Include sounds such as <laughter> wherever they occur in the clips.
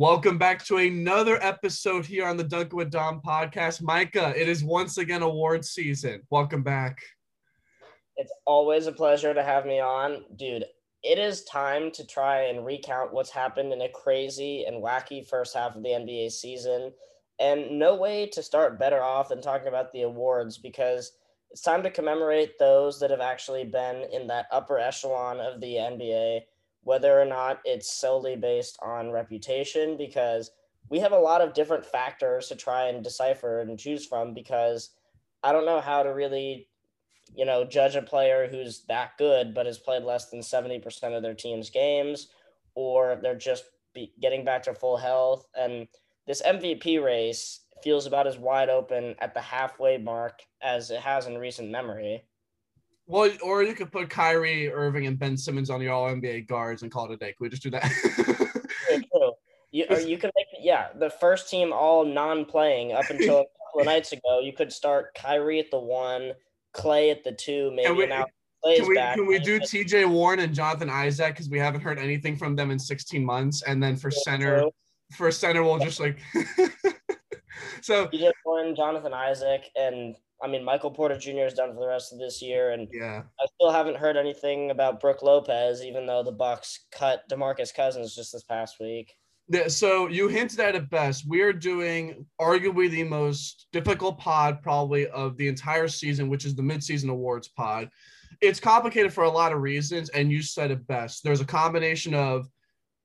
Welcome back to another episode here on the Dunkin' with Dom podcast. Micah, it is once again award season. Welcome back. It's always a pleasure to have me on. Dude, it is time to try and recount what's happened in a crazy and wacky first half of the NBA season. And no way to start better off than talking about the awards because it's time to commemorate those that have actually been in that upper echelon of the NBA whether or not it's solely based on reputation, because we have a lot of different factors to try and decipher and choose from. Because I don't know how to really, you know, judge a player who's that good but has played less than 70% of their team's games, or they're just getting back to full health. And this MVP race feels about as wide open at the halfway mark as it has in recent memory. Well, or you could put Kyrie Irving and Ben Simmons on the All NBA guards and call it a day. Can we just do that? true, <laughs> You, or you can make yeah the first team all non-playing up until a couple of nights ago. You could start Kyrie at the one, Klay at the two, maybe we, now. Can we, can we do TJ Warren and Jonathan Isaac because we haven't heard anything from them in 16 months, and then for yeah, center, true. for center we'll just like. <laughs> so TJ Warren, Jonathan Isaac, and I mean, Michael Porter Jr. is done for the rest of this year, and yeah, I still haven't heard anything about Brook Lopez, even though the Bucks cut Demarcus Cousins just this past week. Yeah, so you hinted at it best. We are doing arguably the most difficult pod probably of the entire season, which is the midseason awards pod. It's complicated for a lot of reasons, and you said it best. There's a combination of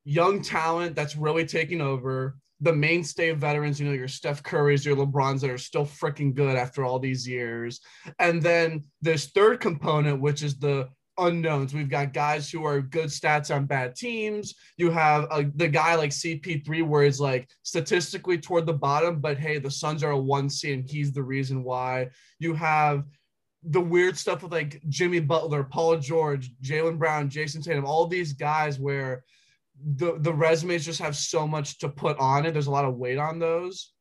young talent that's really taking over the mainstay of veterans, you know, your Steph Curry's, your LeBrons that are still freaking good after all these years. And then this third component, which is the unknowns. We've got guys who are good stats on bad teams. You have a, the guy like CP3 where it's like statistically toward the bottom, but hey, the Suns are a one seed and he's the reason why. You have the weird stuff with like Jimmy Butler, Paul George, Jaylen Brown, Jayson Tatum, all these guys where the the resumes just have so much to put on it. There's a lot of weight on those.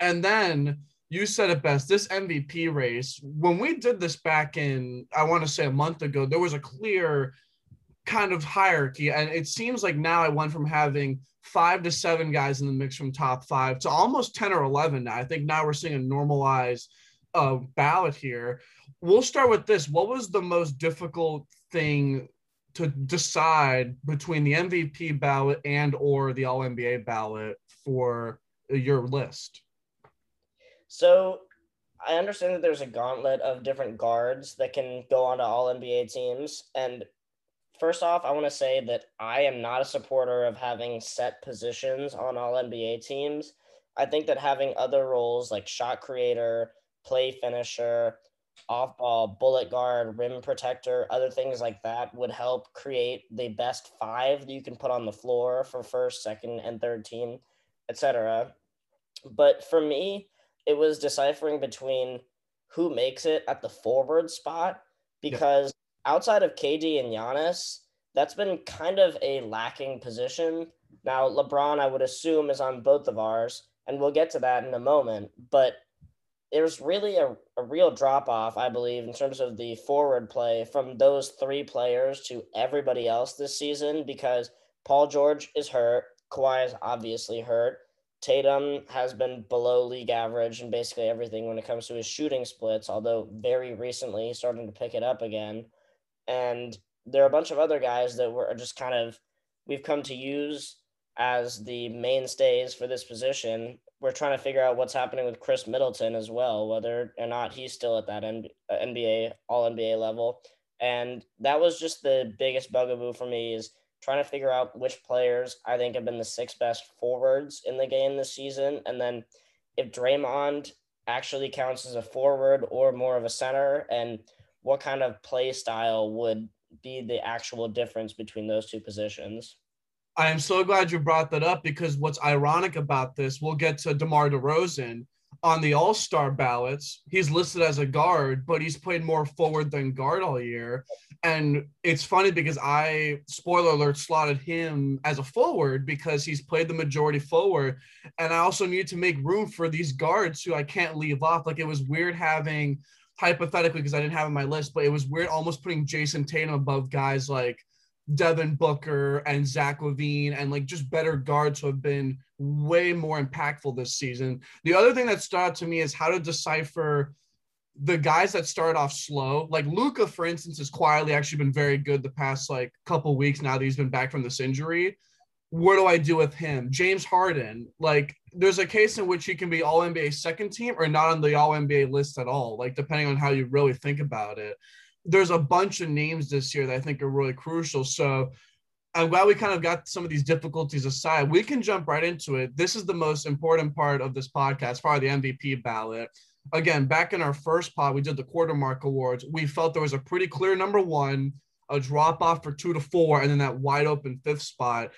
And then you said it best. This MVP race, when we did this back in, I want to say a month ago, there was a clear kind of hierarchy. And it seems like now I went from having five to seven guys in the mix from top five to almost 10 or 11 now. I think now we're seeing a normalized uh, ballot here. We'll start with this. What was the most difficult thing to decide between the MVP ballot and or the All NBA ballot for your list? So I understand that there's a gauntlet of different guards that can go onto All NBA teams. And first off, I want to say that I am not a supporter of having set positions on All NBA teams. I think that having other roles like shot creator, play finisher, off ball, bullet guard, rim protector, other things like that would help create the best five that you can put on the floor for first, second, and third team, etc. But for me, it was deciphering between who makes it at the forward spot because yeah. outside of KD and Giannis, that's been kind of a lacking position. Now, LeBron, I would assume, is on both of ours, and we'll get to that in a moment. But there's really a, a real drop off, I believe, in terms of the forward play from those three players to everybody else this season because Paul George is hurt. Kawhi is obviously hurt. Tatum has been below league average in basically everything when it comes to his shooting splits, although very recently he's starting to pick it up again. And there are a bunch of other guys that were just kind of we've come to use as the mainstays for this position we're trying to figure out what's happening with Khris Middleton as well, whether or not he's still at that NBA uh, All NBA level. And that was just the biggest bugaboo for me is trying to figure out which players I think have been the six best forwards in the game this season, and then if Draymond actually counts as a forward or more of a center, and what kind of play style would be the actual difference between those two positions. I am so glad you brought that up because what's ironic about this, we'll get to DeMar DeRozan on the All Star ballots. He's listed as a guard, but he's played more forward than guard all year. And it's funny because I, spoiler alert, slotted him as a forward because he's played the majority forward. And I also need to make room for these guards who I can't leave off. Like it was weird having, hypothetically, because I didn't have on my list, but it was weird almost putting Jayson Tatum above guys like Devin Booker and Zach LaVine and like just better guards who have been way more impactful this season. The other thing that stood out to me is how to decipher the guys that start off slow. Like Luka, for instance, has quietly actually been very good the past like couple weeks now that he's been back from this injury. What do I do with him? James Harden, like there's a case in which he can be all NBA second team or not on the all NBA list at all, like depending on how you really think about it. There's a bunch of names this year that I think are really crucial. So I'm glad we kind of got some of these difficulties aside. We can jump right into it. This is the most important part of this podcast, probably the MVP ballot. Again, back in our first pod, we did the quarter mark awards. We felt there was a pretty clear number one, a drop off for two to four, and then that wide open fifth spot.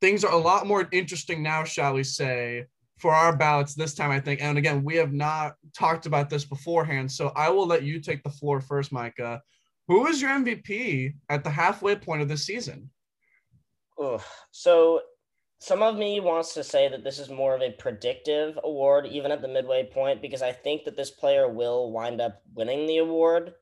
Things are a lot more interesting now, shall we say, for our ballots this time, I think. And again, we have not talked about this beforehand. So I will let you take the floor first, Micah. Who is your MVP at the halfway point of this season? Ugh. So some of me wants to say that this is more of a predictive award, even at the midway point, because I think that this player will wind up winning the award.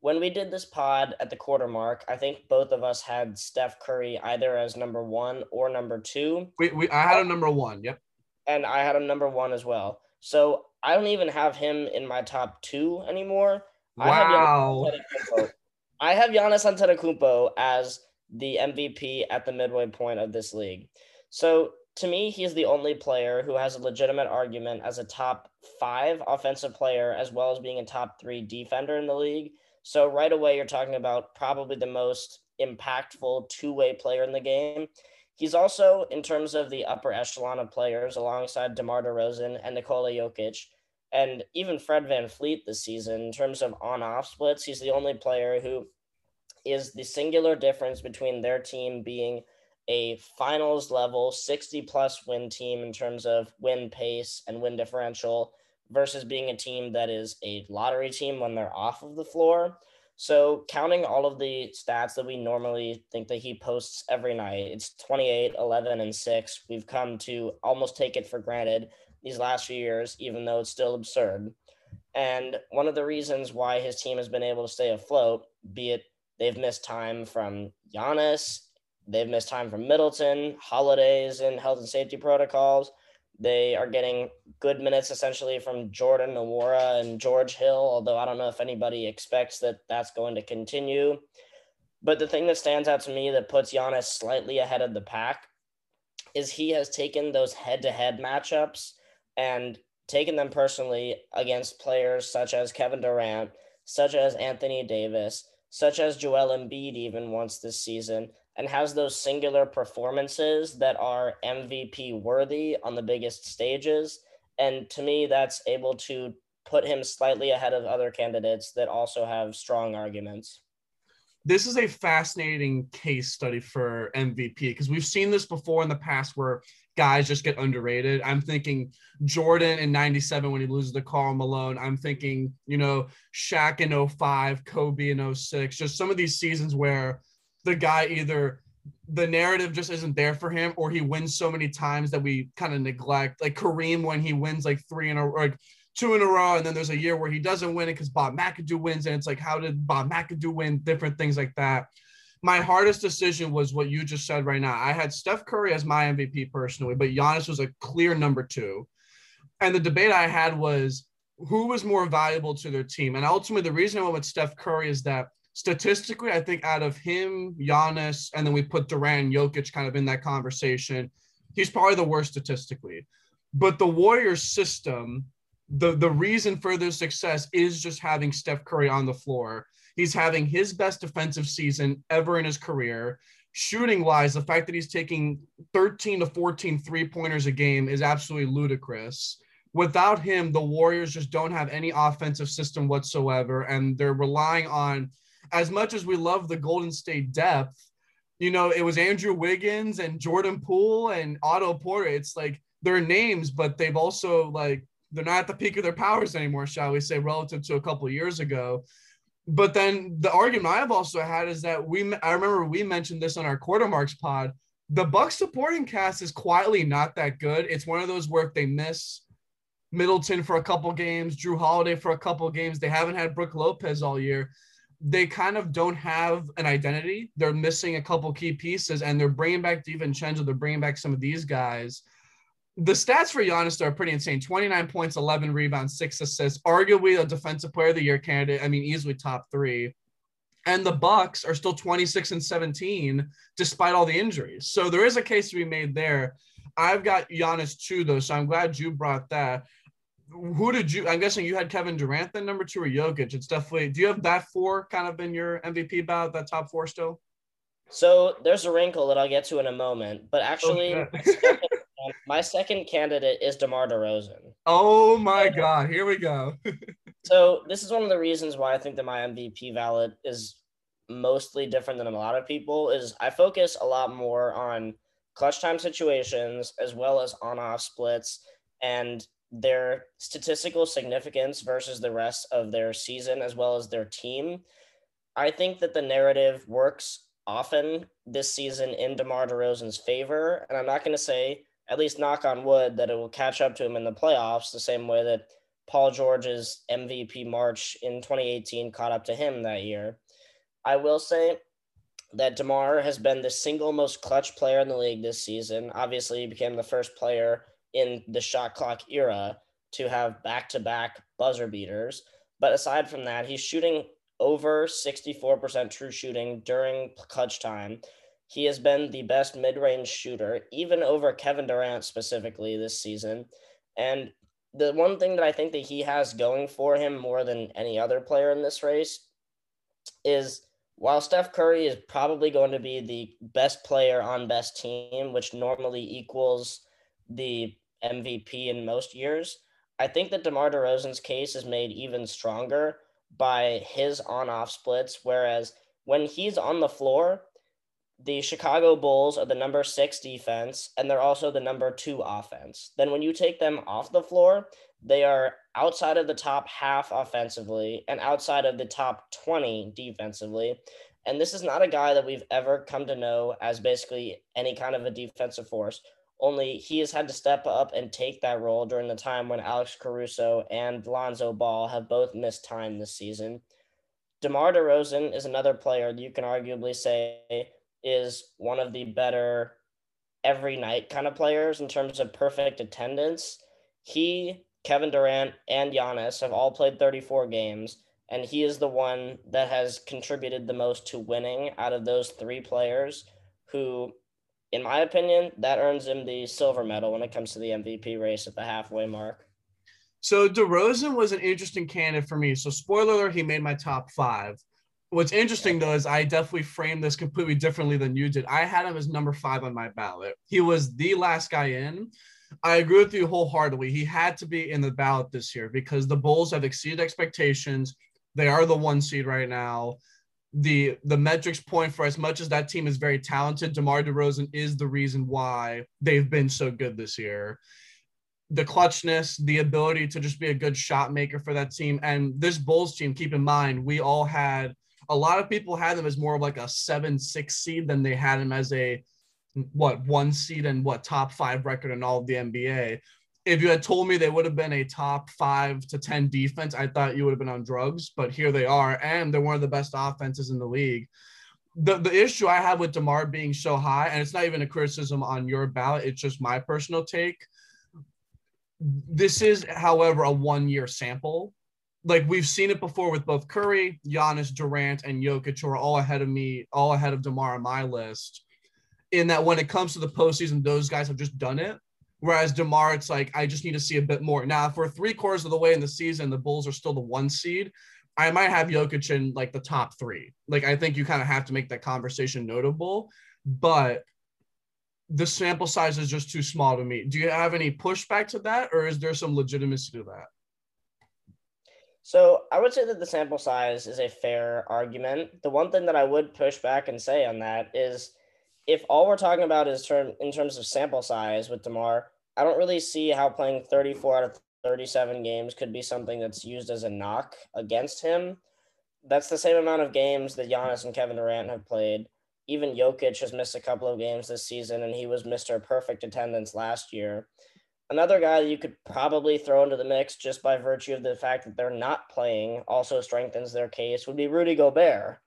When we did this pod at the quarter mark, I think both of us had Steph Curry either as number one or number two. We, we I had a number one. Yep and I had him number one as well. So I don't even have him in my top two anymore. Wow. I have Giannis Antetokounmpo as the MVP at the midway point of this league. So to me, he's the only player who has a legitimate argument as a top five offensive player, as well as being a top three defender in the league. So right away, you're talking about probably the most impactful two way player in the game. He's also, in terms of the upper echelon of players, alongside DeMar DeRozan and Nikola Jokic, and even Fred Van VanVleet this season, in terms of on off splits, he's the only player who is the singular difference between their team being a finals level 60 plus win team in terms of win pace and win differential versus being a team that is a lottery team when they're off of the floor. So, counting all of the stats that we normally think that he posts every night, it's 28, 11, and 6. We've come to almost take it for granted these last few years, even though it's still absurd. And one of the reasons why his team has been able to stay afloat, be it they've missed time from Giannis, they've missed time from Middleton, holidays, and health and safety protocols they are getting good minutes essentially from Jordan Nwora and George Hill, although I don't know if anybody expects that that's going to continue. But the thing that stands out to me that puts Giannis slightly ahead of the pack is he has taken those head to head matchups and taken them personally against players such as Kevin Durant, such as Anthony Davis, such as Joel Embiid, even once this season, and has those singular performances that are MVP worthy on the biggest stages. And to me, that's able to put him slightly ahead of other candidates that also have strong arguments. This is a fascinating case study for MVP because we've seen this before in the past where guys just get underrated. I'm thinking Jordan in 97 when he loses to Karl Malone. I'm thinking, you know, Shaq in 05, Kobe in 06, just some of these seasons where the guy either the narrative just isn't there for him or he wins so many times that we kind of neglect like Kareem when he wins like three in a like two in a row and then there's a year where he doesn't win it because Bob McAdoo wins and it's like how did Bob McAdoo win different things like that. My hardest decision was what you just said right now. I had Steph Curry as my MVP personally, but Giannis was a clear number two. And the debate I had was who was more valuable to their team. And ultimately, the reason I went with Steph Curry is that statistically, I think out of him, Giannis, and then we put Durant Jokic kind of in that conversation, he's probably the worst statistically. But the Warriors system, the, the reason for their success is just having Steph Curry on the floor. He's having his best defensive season ever in his career. Shooting wise, the fact that he's taking 13 to 14 three pointers a game is absolutely ludicrous without him, the Warriors just don't have any offensive system whatsoever, and they're relying on as much as we love the Golden State depth, you know, it was Andrew Wiggins and Jordan Poole and Otto Porter. It's like their names, but they've also like they're not at the peak of their powers anymore, shall we say, relative to a couple years ago. But then the argument I've also had is that we I remember we mentioned this on our quarter marks pod. The Bucks supporting cast is quietly not that good. It's one of those where if they miss Middleton for a couple games, Jrue Holiday for a couple games, they haven't had Brook Lopez all year they kind of don't have an identity. They're missing a couple key pieces, and they're bringing back DiVincenzo. They're bringing back some of these guys. The stats for Giannis are pretty insane 29 points, 11 rebounds, six assists, arguably a defensive player of the year candidate. I mean, easily top three. And the Bucks are still 26 and 17 despite all the injuries. So there is a case to be made there. I've got Giannis too, though. So I'm glad you brought that who did you? I'm guessing you had Kevin Durant then number two or Jokic. It's definitely. Do you have that four kind of in your MVP bout? That top four still? So there's a wrinkle that I'll get to in a moment, but actually, okay. my, second, my, second, candidate is DeMar DeRozan. Oh my God! Here we go. <laughs> so this is one of the reasons why I think that my MVP ballot is mostly different than a lot of people. Is I focus a lot more on clutch time situations as well as on-off splits and their statistical significance versus the rest of their season as well as their team. I think that the narrative works often this season in DeMar DeRozan's favor. And I'm not going to say, at least knock on wood, that it will catch up to him in the playoffs the same way that Paul George's MVP March in 2018 caught up to him that year. I will say that DeMar has been the single most clutch player in the league this season. Obviously, he became the first player in the shot clock era to have back to back buzzer beaters. But aside from that, he's shooting over 64% true shooting during clutch time. He has been the best mid range shooter, even over Kevin Durant specifically this season. And the one thing that I think that he has going for him more than any other player in this race is while Steph Curry is probably going to be the best player on best team, which normally equals the MVP in most years. I think that DeMar DeRozan's case is made even stronger by his on off splits. Whereas when he's on the floor, the Chicago Bulls are the number six defense, and they're also the number two offense. Then when you take them off the floor, they are outside of the top half offensively and outside of the top 20 defensively. And this is not a guy that we've ever come to know as basically any kind of a defensive force. Only he has had to step up and take that role during the time when Alex Caruso and Lonzo Ball have both missed time this season. DeMar DeRozan is another player you can arguably say is one of the better every night kind of players in terms of perfect attendance. He, Kevin Durant, and Giannis have all played 34 games, and he is the one that has contributed the most to winning out of those three players who in my opinion, that earns him the silver medal when it comes to the MVP race at the halfway mark. So DeRozan was an interesting candidate for me. So spoiler alert, he made my top five. What's interesting though is I definitely framed this completely differently than you did. I had him as number five on my ballot. He was the last guy in. I agree with you wholeheartedly. He had to be in the ballot this year because the Bulls have exceeded expectations. They are the one seed right now the the metrics point for as much as that team is very talented, DeMar DeRozan is the reason why they've been so good this year. The clutchness, the ability to just be a good shot maker for that team, and this Bulls team. Keep in mind, we all had a lot of people had them as more of like a seven six seed than they had him as a what one seed and what top five record in all of the NBA if you had told me they would have been a top five to 10 defense, I thought you would have been on drugs, but here they are. And they're one of the best offenses in the league. The, the issue I have with DeMar being so high, and it's not even a criticism on your ballot, it's just my personal take. This is, however, a one year sample. Like we've seen it before with both Curry, Giannis, Durant, and Jokic, who are all ahead of me, all ahead of DeMar on my list. In that when it comes to the postseason, those guys have just done it Whereas DeMar, it's like, I just need to see a bit more. Now, if we're three quarters of the way in the season, the Bulls are still the one seed, I might have Jokic in like the top three. Like, I think you kind of have to make that conversation notable. But the sample size is just too small to me. Do you have any pushback to that, or is there some legitimacy to that? So I would say that the sample size is a fair argument. The one thing that I would push back and say on that is if all we're talking about is term in terms of sample size with DeMar, I don't really see how playing 34 out of 37 games could be something that's used as a knock against him. That's the same amount of games that Giannis and Kevin Durant have played. Even Jokic has missed a couple of games this season, and he was Mr. Perfect attendance last year. Another guy you could probably throw into the mix just by virtue of the fact that they're not playing also strengthens their case would be Rudy Gobert.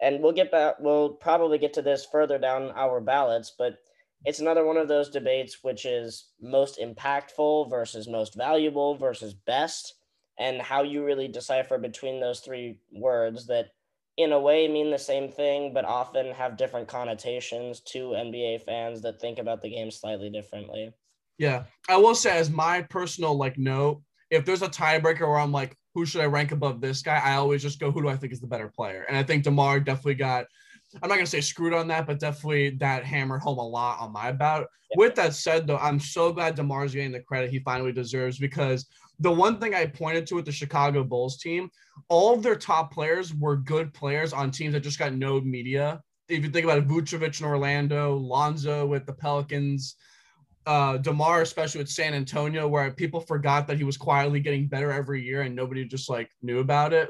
And we'll get back, we'll probably get to this further down our ballots, but it's another one of those debates which is most impactful versus most valuable versus best, and how you really decipher between those three words that in a way mean the same thing, but often have different connotations to NBA fans that think about the game slightly differently. Yeah, I will say as my personal like note, if there's a tiebreaker where I'm like, who should I rank above this guy? I always just go, who do I think is the better player? And I think Demar definitely got. I'm not gonna say screwed on that, but definitely that hammered home a lot on my bout. Yeah. With that said, though, I'm so glad Demar's getting the credit he finally deserves because the one thing I pointed to with the Chicago Bulls team, all of their top players were good players on teams that just got no media. If you think about it, Vucevic in Orlando, Lonzo with the Pelicans, uh, Demar, especially with San Antonio, where people forgot that he was quietly getting better every year and nobody just like knew about it.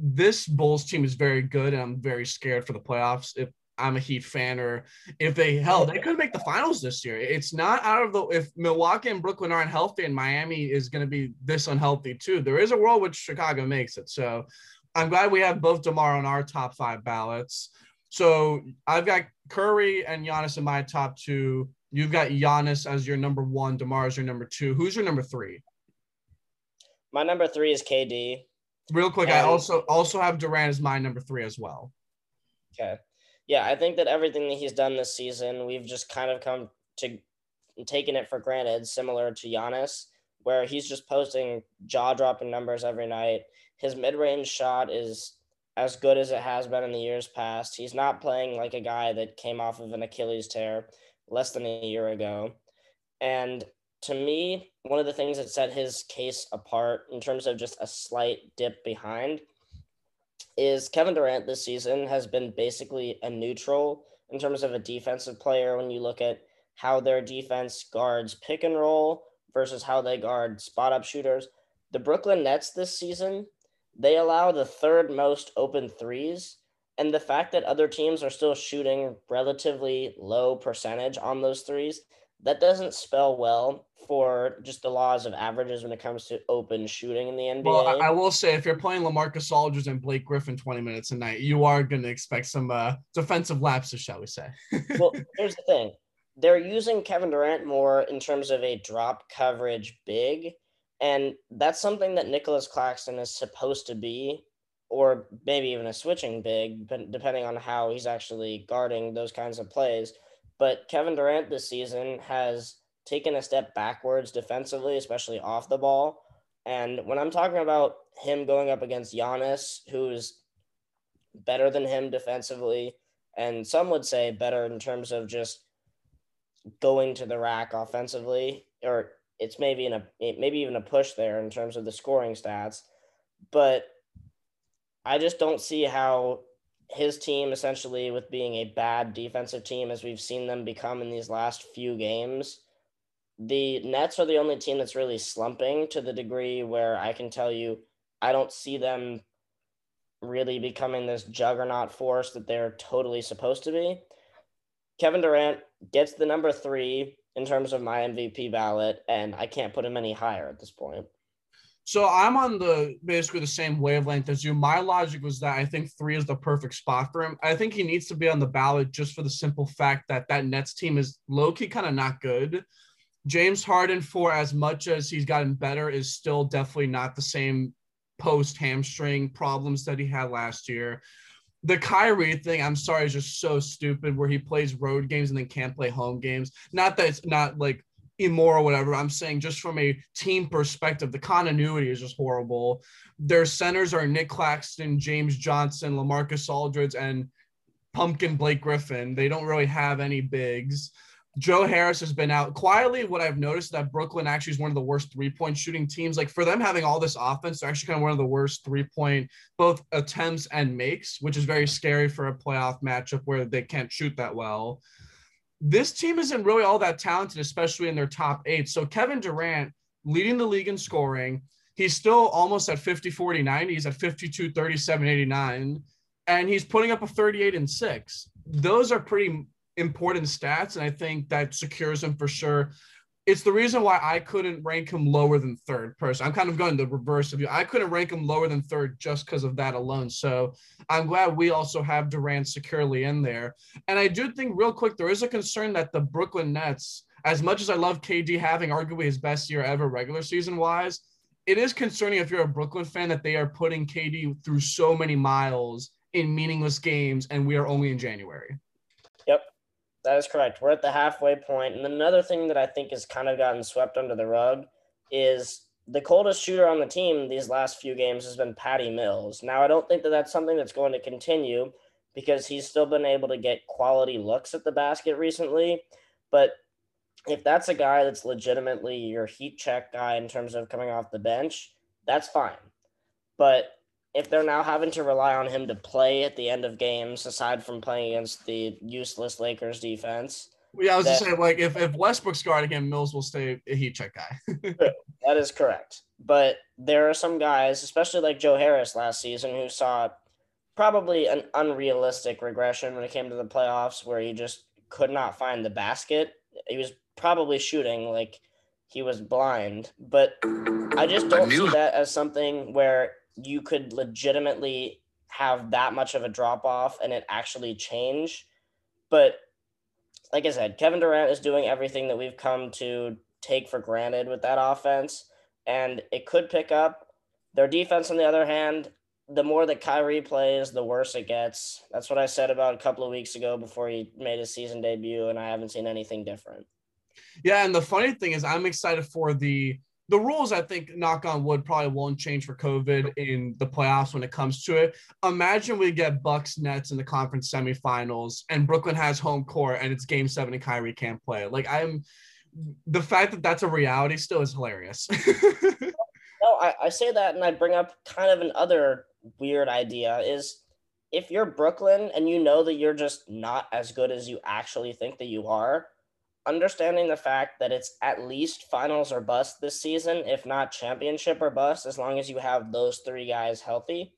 This Bulls team is very good, and I'm very scared for the playoffs. If I'm a Heat fan, or if they hell, they could make the finals this year. It's not out of the if Milwaukee and Brooklyn aren't healthy and Miami is going to be this unhealthy too. There is a world which Chicago makes it. So I'm glad we have both Demar on our top five ballots. So I've got Curry and Giannis in my top two. You've got Giannis as your number one, DeMar as your number two. Who's your number three? My number three is KD. Real quick, and... I also also have Durant as my number three as well. Okay. Yeah, I think that everything that he's done this season, we've just kind of come to taking it for granted, similar to Giannis, where he's just posting jaw dropping numbers every night. His mid range shot is as good as it has been in the years past. He's not playing like a guy that came off of an Achilles tear less than a year ago. And to me, one of the things that set his case apart in terms of just a slight dip behind is Kevin Durant this season has been basically a neutral in terms of a defensive player when you look at how their defense guards pick and roll versus how they guard spot up shooters. The Brooklyn Nets this season, they allow the third most open threes and the fact that other teams are still shooting relatively low percentage on those threes, that doesn't spell well for just the laws of averages when it comes to open shooting in the NBA. Well, I will say if you're playing LaMarcus Aldridge and Blake Griffin 20 minutes a night, you are going to expect some uh, defensive lapses, shall we say? <laughs> well, here's the thing: they're using Kevin Durant more in terms of a drop coverage big, and that's something that Nicolas Claxton is supposed to be or maybe even a switching big, depending on how he's actually guarding those kinds of plays. But Kevin Durant this season has taken a step backwards defensively, especially off the ball. And when I'm talking about him going up against Giannis, who's better than him defensively, and some would say better in terms of just going to the rack offensively, or it's maybe in a maybe even a push there in terms of the scoring stats. But I just don't see how his team, essentially, with being a bad defensive team, as we've seen them become in these last few games, the Nets are the only team that's really slumping to the degree where I can tell you I don't see them really becoming this juggernaut force that they're totally supposed to be. Kevin Durant gets the number three in terms of my MVP ballot, and I can't put him any higher at this point. So I'm on the basically the same wavelength as you. My logic was that I think three is the perfect spot for him. I think he needs to be on the ballot just for the simple fact that that Nets team is low key kind of not good. James Harden, for as much as he's gotten better, is still definitely not the same post hamstring problems that he had last year. The Kyrie thing, I'm sorry, is just so stupid where he plays road games and then can't play home games. Not that it's not like immoral, whatever. I'm saying just from a team perspective, the continuity is just horrible. Their centers are Nic Claxton, James Johnson, Lamarcus Aldridge, and Pumpkin Blake Griffin. They don't really have any bigs. Joe Harris has been out quietly. What I've noticed that Brooklyn actually is one of the worst three point shooting teams. Like for them having all this offense, they're actually kind of one of the worst three point both attempts and makes, which is very scary for a playoff matchup where they can't shoot that well this team isn't really all that talented, especially in their top eight. So Kevin Durant leading the league in scoring. He's still almost at 50, 40, 90. He's at 52, 37, 89. And he's putting up a 38 and six. Those are pretty important stats. And I think that secures him for sure it's the reason why I couldn't rank him lower than third person. I'm kind of going the reverse of you. I couldn't rank him lower than third just because of that alone. So I'm glad we also have Durant securely in there. And I do think, real quick, there is a concern that the Brooklyn Nets, as much as I love KD having arguably his best year ever regular season wise, it is concerning if you're a Brooklyn fan that they are putting KD through so many miles in meaningless games, and we are only in January. That is correct. We're at the halfway point. And another thing that I think has kind of gotten swept under the rug is the coldest shooter on the team these last few games has been Patty Mills. Now, I don't think that that's something that's going to continue because he's still been able to get quality looks at the basket recently. But if that's a guy that's legitimately your heat check guy in terms of coming off the bench, that's fine. But if they're now having to rely on him to play at the end of games, aside from playing against the useless Lakers defense. Yeah, I was that, just saying, like, if, if Westbrook's guarding him, Mills will stay a heat check guy. <laughs> that is correct. But there are some guys, especially like Joe Harris last season, who saw probably an unrealistic regression when it came to the playoffs where he just could not find the basket. He was probably shooting like he was blind, but I just don't see that as something where you could legitimately have that much of a drop off and it actually change. But like I said, Kevin Durant is doing everything that we've come to take for granted with that offense, and it could pick up. Their defense, on the other hand, the more that Kyrie plays, the worse it gets. That's what I said about a couple of weeks ago before he made his season debut, and I haven't seen anything different. Yeah, and the funny thing is, I'm excited for the the rules, I think, knock on wood, probably won't change for COVID in the playoffs when it comes to it. Imagine we get Bucks Nets in the conference semifinals and Brooklyn has home court and it's game seven and Kyrie can't play. Like, I'm the fact that that's a reality still is hilarious. <laughs> no, I, I say that and I bring up kind of another weird idea is if you're Brooklyn and you know that you're just not as good as you actually think that you are, understanding the fact that it's at least finals or bust this season, if not championship or bust, as long as you have those three guys healthy,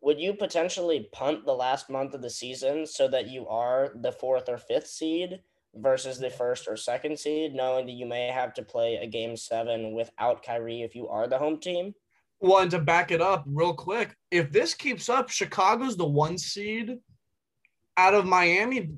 would you potentially punt the last month of the season so that you are the fourth or fifth seed versus the first or second seed, knowing that you may have to play a game seven without Kyrie if you are the home team? Well, and to back it up real quick, if this keeps up, Chicago's the one seed out of Miami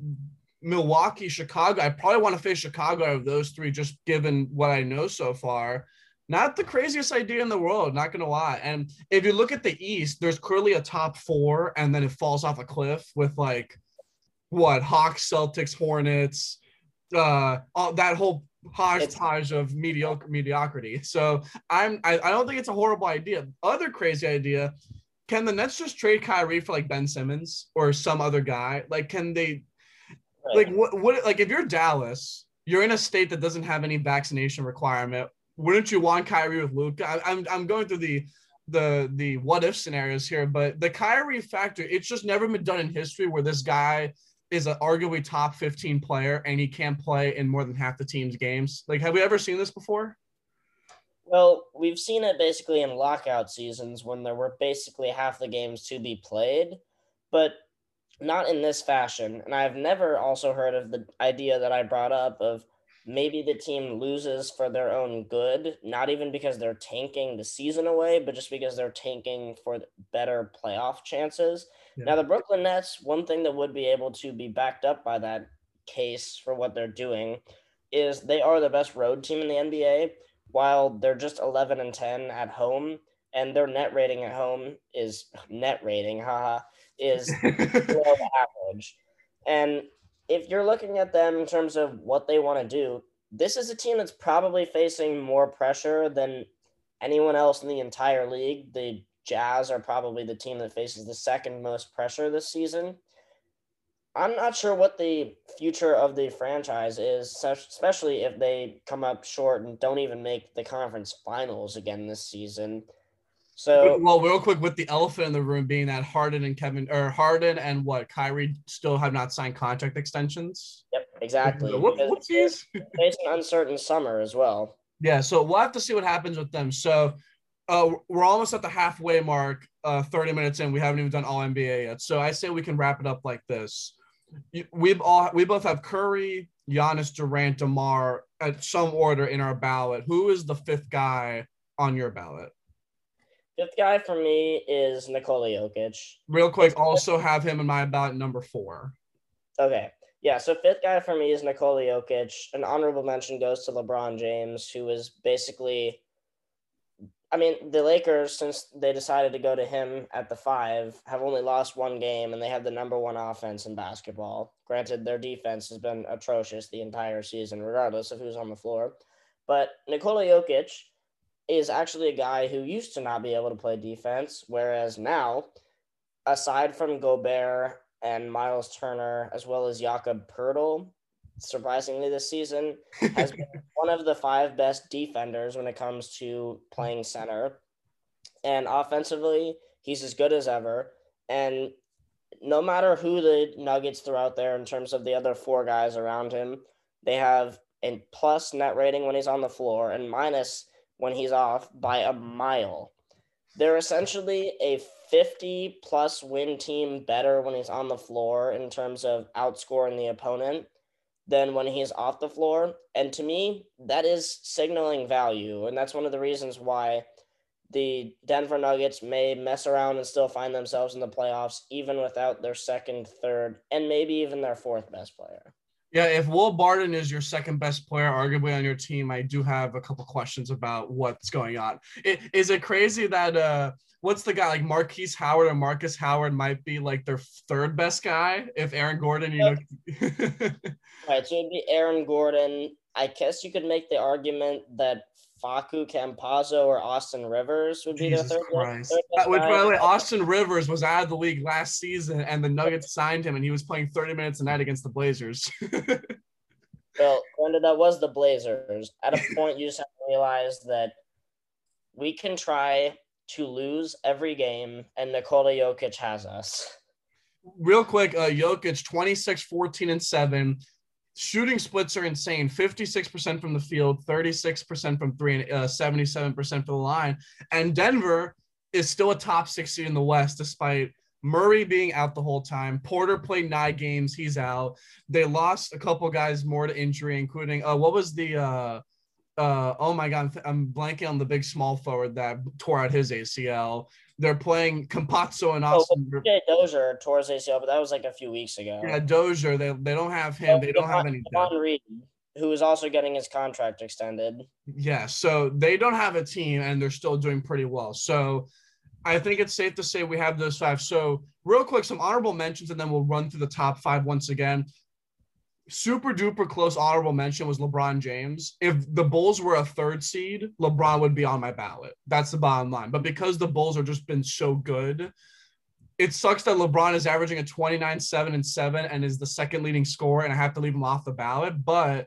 Milwaukee, Chicago. I probably want to face Chicago out of those three, just given what I know so far. Not the craziest idea in the world, not gonna lie. And if you look at the East, there's clearly a top four, and then it falls off a cliff with like what Hawks, Celtics, Hornets, uh, all, that whole hodgepodge of mediocre mediocrity. So I'm I, I don't think it's a horrible idea. Other crazy idea. Can the Nets just trade Kyrie for like Ben Simmons or some other guy? Like, can they like what what like if you're Dallas, you're in a state that doesn't have any vaccination requirement. Wouldn't you want Kyrie with Luka? I, I'm I'm going through the the the what if scenarios here, but the Kyrie factor, it's just never been done in history where this guy is an arguably top 15 player and he can't play in more than half the team's games. Like, have we ever seen this before? Well, we've seen it basically in lockout seasons when there were basically half the games to be played. But not in this fashion. And I've never also heard of the idea that I brought up of maybe the team loses for their own good, not even because they're tanking the season away, but just because they're tanking for better playoff chances. Yeah. Now, the Brooklyn Nets, one thing that would be able to be backed up by that case for what they're doing is they are the best road team in the NBA, while they're just 11 and 10 at home. And their net rating at home is <sighs> net rating, haha, is <laughs> below average. And if you're looking at them in terms of what they want to do, this is a team that's probably facing more pressure than anyone else in the entire league. The Jazz are probably the team that faces the second most pressure this season. I'm not sure what the future of the franchise is, especially if they come up short and don't even make the conference finals again this season. So well, real quick with the elephant in the room being that Harden and Kevin or Harden and what Kyrie still have not signed contract extensions. Yep, exactly. What, what's It's an uncertain summer as well. Yeah, so we'll have to see what happens with them. So uh, we're almost at the halfway mark, uh, 30 minutes in. We haven't even done all NBA yet. So I say we can wrap it up like this. We've all we both have Curry, Giannis, Durant, DeMar at some order in our ballot, who is the fifth guy on your ballot? Fifth guy for me is Nikola Jokic. Real quick, also have him in my ballot number four. Okay. Yeah, so fifth guy for me is Nikola Jokic. An honorable mention goes to LeBron James, who is basically I mean, the Lakers, since they decided to go to him at the five, have only lost one game and they have the number one offense in basketball. Granted, their defense has been atrocious the entire season, regardless of who's on the floor. But Nikola Jokic is actually a guy who used to not be able to play defense, whereas now, aside from Gobert and Miles Turner, as well as Jakob Poeltl, surprisingly this season, has been <laughs> one of the five best defenders when it comes to playing center. And offensively, he's as good as ever. And no matter who the Nuggets throw out there in terms of the other four guys around him, they have a plus net rating when he's on the floor and minus when he's off by a mile. They're essentially a 50 plus win team better when he's on the floor in terms of outscoring the opponent than when he's off the floor. And to me, that is signaling value. And that's one of the reasons why the Denver Nuggets may mess around and still find themselves in the playoffs, even without their second, third, and maybe even their fourth best player. Yeah, if Will Barton is your second best player, arguably on your team, I do have a couple questions about what's going on. It, is it crazy that uh, what's the guy like Marquise Howard or Markus Howard might be like their third best guy if Aaron Gordon, you know. <laughs> right, so it'd be Aaron Gordon. I guess you could make the argument that Facu Campazzo or Austin Rivers would be Jesus the third, Christ. third Which, by the way, Austin Rivers was out of the league last season, and the Nuggets signed him, and he was playing 30 minutes a night against the Blazers. <laughs> well, granted, that was the Blazers. At a point, you just have to realize that we can try to lose every game, and Nikola Jokic has us. Real quick, uh, Jokic 26, 14, and 7. Shooting splits are insane 56% from the field, 36% from three, and uh, 77% for the line. And Denver is still a top six seed in the West, despite Murray being out the whole time. Porter played nine games, he's out. They lost a couple guys more to injury, including uh, what was the uh, uh, oh my god, I'm blanking on the big small forward that tore out his ACL. They're playing Campazzo and oh, Austin. Oh, yeah, Dozier his ACL, but that was like a few weeks ago. Yeah, Dozier. They, they don't have him. they don't have any. Reed, who is also getting his contract extended. Yeah, so they don't have a team, and they're still doing pretty well. So I think it's safe to say we have those five. So real quick, some honorable mentions, and then we'll run through the top five once again super duper close honorable mention was LeBron James. If the Bulls were a third seed, LeBron would be on my ballot. That's the bottom line. But because the Bulls have just been so good, it sucks that LeBron is averaging a 29, 7, and 7 and is the second leading scorer, and I have to leave him off the ballot. But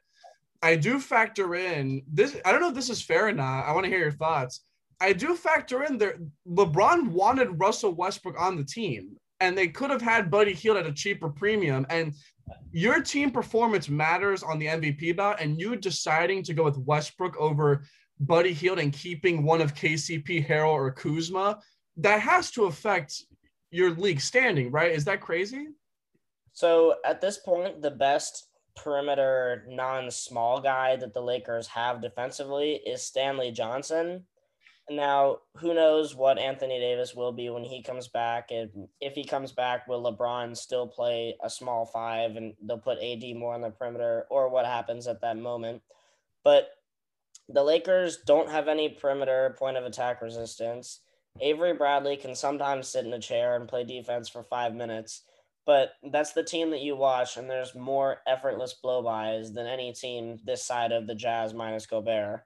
I do factor in this. I don't know if this is fair or not. I want to hear your thoughts. I do factor in there. LeBron wanted Russell Westbrook on the team, and they could have had Buddy Hield at a cheaper premium. And your team performance matters on the MVP bout, and you deciding to go with Westbrook over Buddy Hield and keeping one of KCP, Harrell, or Kuzma, that has to affect your league standing, right? Is that crazy? So at this point, the best perimeter non-small guy that the Lakers have defensively is Stanley Johnson. Now, who knows what Anthony Davis will be when he comes back? If, if he comes back, will LeBron still play a small five and they'll put AD more on the perimeter or what happens at that moment? But the Lakers don't have any perimeter point of attack resistance. Avery Bradley can sometimes sit in a chair and play defense for five minutes, but that's the team that you watch, and there's more effortless blowbys than any team this side of the Jazz minus Gobert.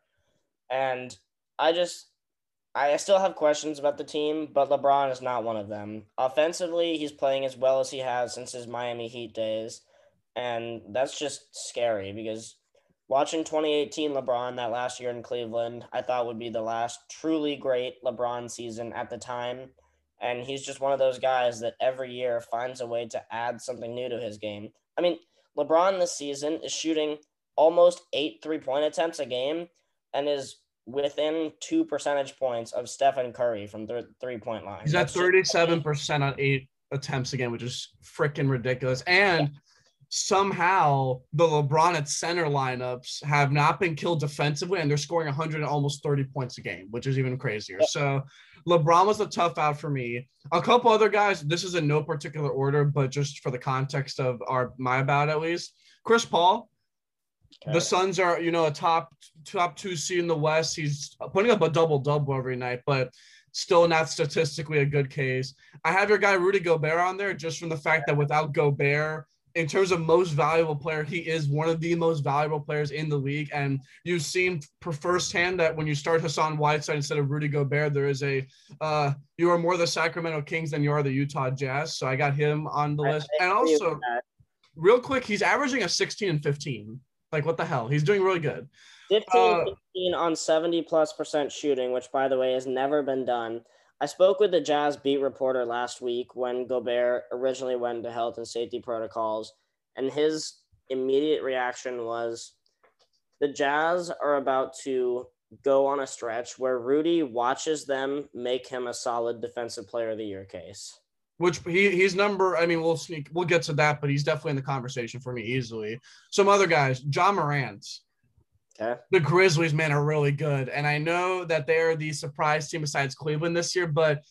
And I just I still have questions about the team, but LeBron is not one of them. Offensively, he's playing as well as he has since his Miami Heat days. And that's just scary because watching 2018 LeBron that last year in Cleveland, I thought would be the last truly great LeBron season at the time. And he's just one of those guys that every year finds a way to add something new to his game. I mean, LeBron this season is shooting almost eight three point attempts a game and is within two percentage points of Stephen Curry from the three point line. He's at 37% on eight attempts again, which is freaking ridiculous. And somehow the LeBron at center lineups have not been killed defensively, and they're scoring 100 and almost 30 points a game, which is even crazier. So LeBron was a tough out for me. A couple other guys. This is in no particular order, but just for the context of our my about at least. Chris Paul. Okay. The Suns are, you know, a top top two seed in the West. He's putting up a double double every night, but still not statistically a good case. I have your guy Rudy Gobert on there just from the fact that without Gobert, in terms of most valuable player, he is one of the most valuable players in the league. And you've seen for firsthand that when you start Hassan Whiteside instead of Rudy Gobert, there is a uh, you are more the Sacramento Kings than you are the Utah Jazz. So I got him on the list. And also, real quick, he's averaging a 16 and 15. Like what the hell? He's doing really good. 15, uh, 15 on 70 plus percent shooting, which by the way has never been done. I spoke with the Jazz beat reporter last week when Gobert originally went into health and safety protocols, and his immediate reaction was the Jazz are about to go on a stretch where Rudy watches them make him a solid defensive player of the year case. Which he he's number, I mean, we'll sneak, we'll get to that, but he's definitely in the conversation for me easily. Some other guys, Ja Morant. Okay. The Grizzlies, man, are really good. And I know that they're the surprise team besides Cleveland this year, but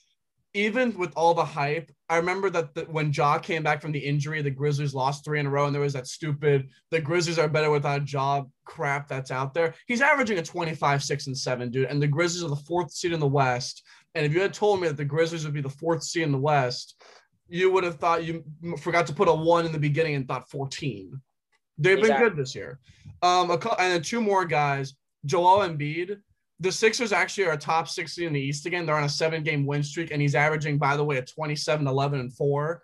even with all the hype, I remember that the, when Ja came back from the injury, the Grizzlies lost three in a row, and there was that stupid "the Grizzlies are better without Ja" crap that's out there. He's averaging a 25, six, and seven, dude. And the Grizzlies are the fourth seed in the West. And if you had told me that the Grizzlies would be the fourth seed in the West, you would have thought you forgot to put a one in the beginning and thought 14. They've exactly. been good this year. Um, a, and then two more guys, Joel Embiid. The Sixers actually are a top 60 in the East again. They're on a seven game win streak, and he's averaging, by the way, a 27, 11, and 4.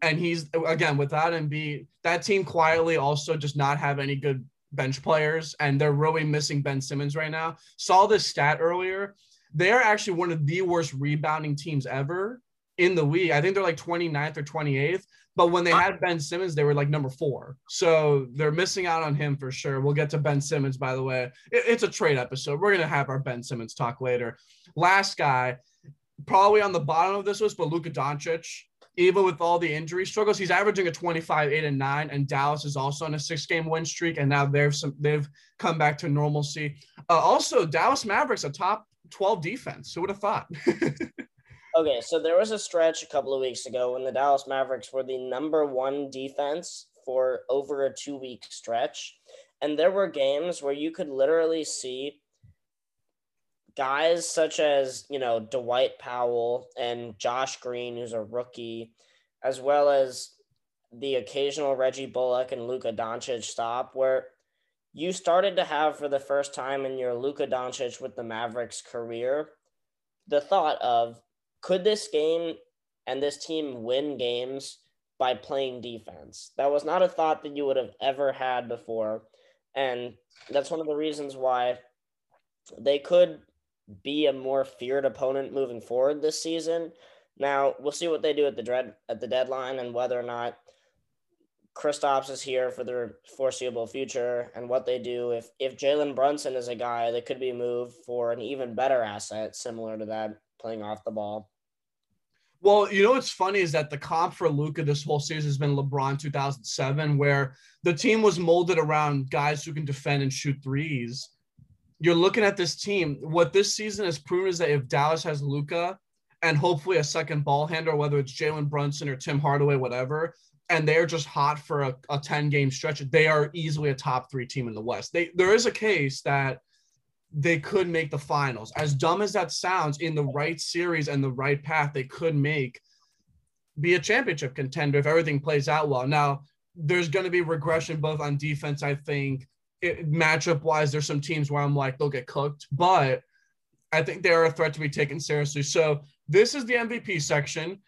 And he's, again, without Embiid, that team quietly also does not have any good bench players, and they're really missing Ben Simmons right now. Saw this stat earlier. They're actually one of the worst rebounding teams ever in the league. I think they're like 29th or 28th. But when they had Ben Simmons, they were like number four. So they're missing out on him for sure. We'll get to Ben Simmons, by the way. It, it's a trade episode. We're going to have our Ben Simmons talk later. Last guy, probably on the bottom of this list, but Luka Doncic. Even with all the injury struggles, he's averaging a 25, 8, and 9. And Dallas is also on a six game win streak. And now they've some they've come back to normalcy. Uh, also, Dallas Mavericks, a top 12 defense. Who would have thought? <laughs> Okay, so there was a stretch a couple of weeks ago when the Dallas Mavericks were the number one defense for over a two week stretch. And there were games where you could literally see guys such as, you know, Dwight Powell and Josh Green, who's a rookie, as well as the occasional Reggie Bullock and Luka Doncic stop, where you started to have for the first time in your Luka Doncic with the Mavericks career the thought of could this game and this team win games by playing defense? That was not a thought that you would have ever had before. And that's one of the reasons why they could be a more feared opponent moving forward this season. Now we'll see what they do at the dread at the deadline and whether or not Kristaps is here for the foreseeable future and what they do if if Jalen Brunson is a guy that could be moved for an even better asset similar to that playing off the ball. Well, you know what's funny is that the comp for Luka this whole season has been LeBron 2007, where the team was molded around guys who can defend and shoot threes. You're looking at this team. What this season has proven is that if Dallas has Luka and hopefully a second ball handler, whether it's Jalen Brunson or Tim Hardaway, whatever, and they're just hot for a, a 10 game stretch, they are easily a top three team in the West. They, there is a case that – they could make the finals. As dumb as that sounds, in the right series and the right path, they could make be a championship contender if everything plays out well. Now, there's going to be regression both on defense. I think it, matchup wise, there's some teams where I'm like they'll get cooked, but I think they're a threat to be taken seriously. So this is the MVP section.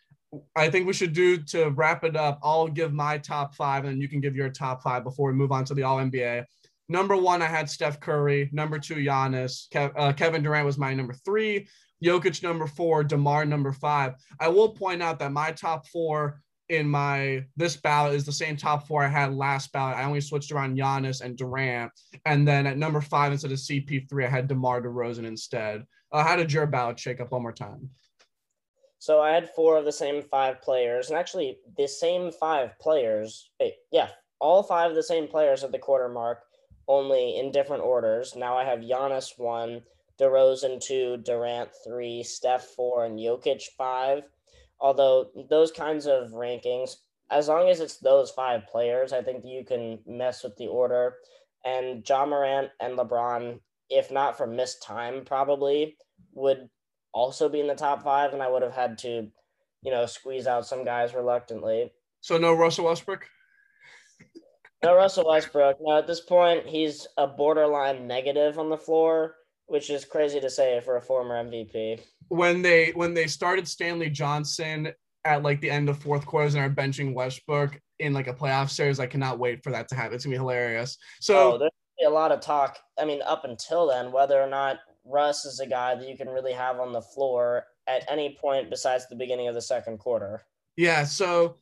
I think we should do to wrap it up. I'll give my top five, and you can give your top five before we move on to the All NBA. Number one, I had Steph Curry. Number two, Giannis. Uh, Kevin Durant was my number three. Jokic number four. DeMar number five. I will point out that my top four in my this ballot is the same top four I had last ballot. I only switched around Giannis and Durant, and then at number five instead of CP3, I had DeMar DeRozan instead. Uh, how did your ballot shake up one more time? So I had four of the same five players, and actually the same five players. Yeah, all five of the same players at the quarter mark, only in different orders. Now I have Giannis one, DeRozan two, Durant three, Steph four, and Jokic five. Although those kinds of rankings, as long as it's those five players, I think you can mess with the order. And Ja Morant and LeBron, if not for missed time, probably would also be in the top five, and I would have had to, you know, squeeze out some guys reluctantly. So no Russell Westbrook. No Russell Westbrook. No, at this point, he's a borderline negative on the floor, which is crazy to say for a former MVP. When they when they started Stanley Johnson at like the end of fourth quarters and are benching Westbrook in like a playoff series, I cannot wait for that to happen. It's gonna be hilarious. So oh, there's a lot of talk. I mean, up until then, whether or not Russ is a guy that you can really have on the floor at any point besides the beginning of the second quarter. Yeah. So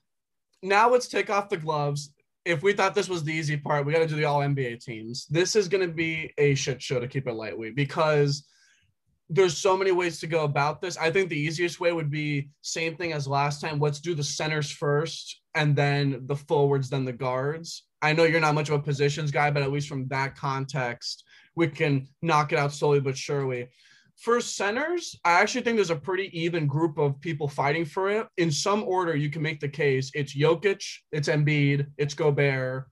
now let's take off the gloves. If we thought this was the easy part, we got to do the all NBA teams. This is going to be a shit show to keep it lightweight because there's so many ways to go about this. I think the easiest way would be same thing as last time. Let's do the centers first and then the forwards, then the guards. I know you're not much of a positions guy, but at least from that context, we can knock it out slowly but surely. For centers, I actually think there's a pretty even group of people fighting for it. In some order, you can make the case it's Jokic, it's Embiid, it's Gobert.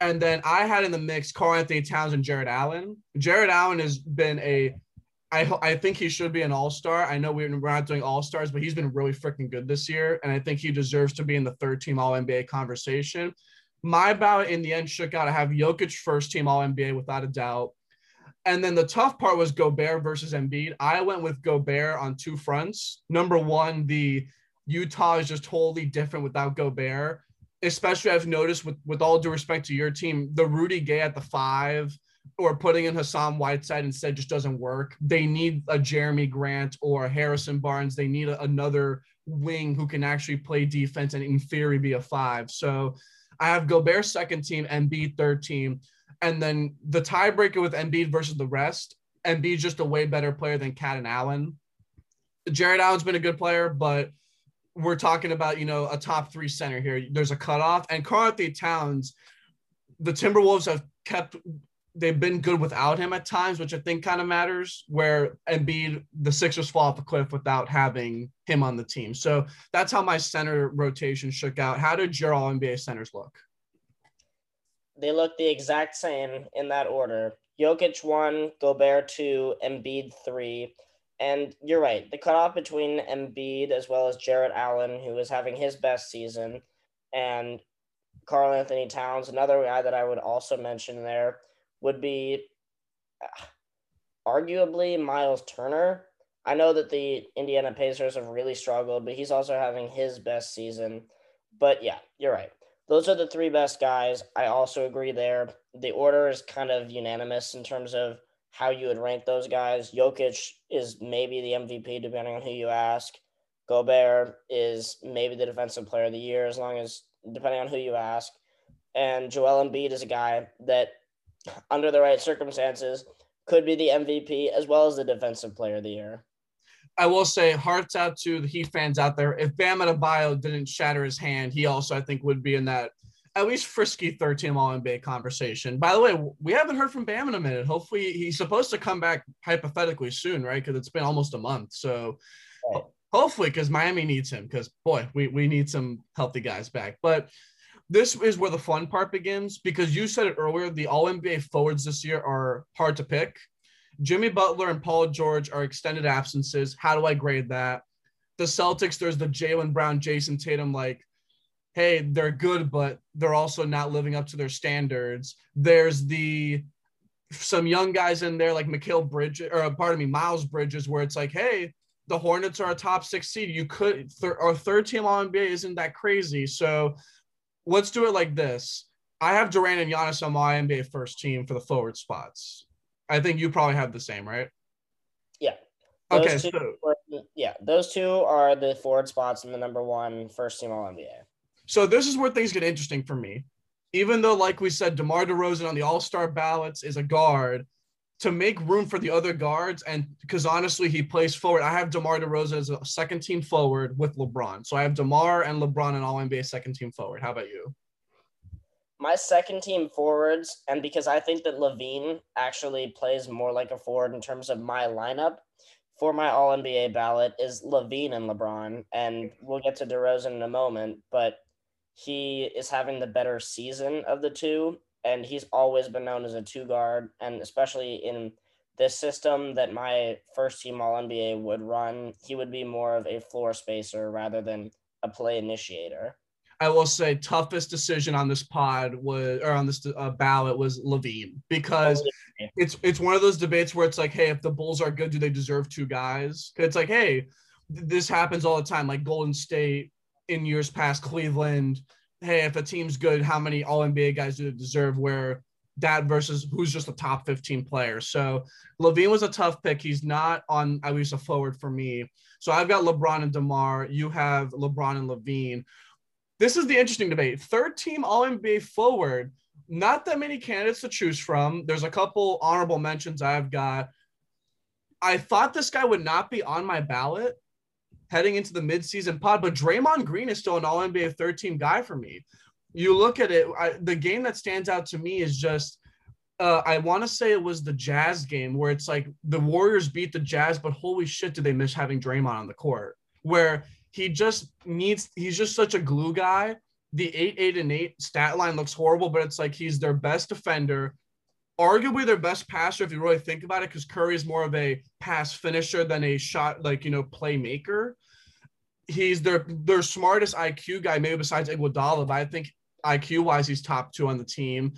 And then I had in the mix Karl-Anthony Towns and Jarrett Allen. Jarrett Allen has been a I, I think he should be an all star. I know we're not doing all stars, but he's been really freaking good this year. And I think he deserves to be in the third team All NBA conversation. My ballot in the end shook out. I have Jokic first team All NBA without a doubt. And then the tough part was Gobert versus Embiid. I went with Gobert on two fronts. Number one, the Utah is just totally different without Gobert. Especially, I've noticed with with all due respect to your team, the Rudy Gay at the five or putting in Hassan Whiteside instead just doesn't work. They need a Jerami Grant or a Harrison Barnes. They need a, another wing who can actually play defense and in theory be a five. So I have Gobert second team, Embiid third team. And then the tiebreaker with Embiid versus the rest, Embiid's just a way better player than KAT and Allen. Jarrett Allen's been a good player, but we're talking about, you know, a top three center here. There's a cutoff. And Karl-Anthony Towns, the Timberwolves have kept they've been good without him at times, which I think kind of matters. Where Embiid, the Sixers fall off a cliff without having him on the team. So that's how my center rotation shook out. How did your All NBA centers look? They look the exact same in that order. Jokic one, Gobert two, Embiid three. And you're right. The cutoff between Embiid as well as Jarrett Allen, who is having his best season, and Karl-Anthony Towns, another guy that I would also mention there, would be uh, arguably Miles Turner. I know that the Indiana Pacers have really struggled, but he's also having his best season. But yeah, you're right. Those are the three best guys. I also agree there. The order is kind of unanimous in terms of how you would rank those guys. Jokic is maybe the MVP, depending on who you ask. Gobert is maybe the defensive player of the year, as long as depending on who you ask. And Joel Embiid is a guy that under the right circumstances, could be the MVP as well as the defensive player of the year. I will say, hearts out to the Heat fans out there. If Bam Adebayo didn't shatter his hand, he also, I think, would be in that at least frisky third team All NBA conversation. By the way, we haven't heard from Bam in a minute. Hopefully, he's supposed to come back hypothetically soon, right? Because it's been almost a month. So right. hopefully, because Miami needs him. Because boy, we we need some healthy guys back. But this is where the fun part begins because you said it earlier the all NBA forwards this year are hard to pick. Jimmy Butler and Paul George are extended absences. How do I grade that? The Celtics, there's the Jaylen Brown, Jayson Tatum, like, hey, they're good, but they're also not living up to their standards. There's the some young guys in there like Mikal Bridges, or pardon me, Miles Bridges, where it's like, hey, the Hornets are a top six seed. You could, our third team all NBA isn't that crazy. So let's do it like this. I have Durant and Giannis on my NBA first team for the forward spots. I think you probably have the same, right? Yeah. Those okay. So, yeah, those two are the forward spots in the number one first team All NBA. So this is where things get interesting for me. Even though, like we said, DeMar DeRozan on the All Star ballots is a guard, to make room for the other guards, and because honestly, he plays forward. I have DeMar DeRozan as a second team forward with LeBron. So I have DeMar and LeBron and All NBA second team forward. How about you? My second team forwards, and because I think that LaVine actually plays more like a forward in terms of my lineup for my All NBA ballot, is LaVine and LeBron. And we'll get to DeRozan in a moment, but he is having the better season of the two, and he's always been known as a two guard, and especially in this system that my first team All NBA would run, he would be more of a floor spacer rather than a play initiator. I will say toughest decision on this pod was or on this uh, ballot was LaVine because oh, it's it's one of those debates where it's like, hey, if the Bulls are good, do they deserve two guys? It's like, hey, this happens all the time. Like Golden State in years past, Cleveland. Hey, if a team's good, how many All NBA guys do they deserve? Where that versus who's just a top 15 player. So LaVine was a tough pick. He's not on at least a forward for me. So I've got LeBron and DeMar. You have LeBron and LaVine this is the interesting debate. Third team All NBA forward, not that many candidates to choose from. There's a couple honorable mentions I've got. I thought this guy would not be on my ballot heading into the midseason pod, but Draymond Green is still an All NBA third team guy for me. You look at it, I, the game that stands out to me is just. Uh, I want to say it was the Jazz game where it's like the Warriors beat the Jazz, but holy shit, did they miss having Draymond on the court? Where he just needs he's just such a glue guy. The eight, eight, and eight stat line looks horrible, but it's like he's their best defender, arguably their best passer if you really think about it, because Curry is more of a pass finisher than a shot like you know playmaker. He's their their smartest IQ guy, maybe besides Iguodala, but I think IQ wise he's top two on the team,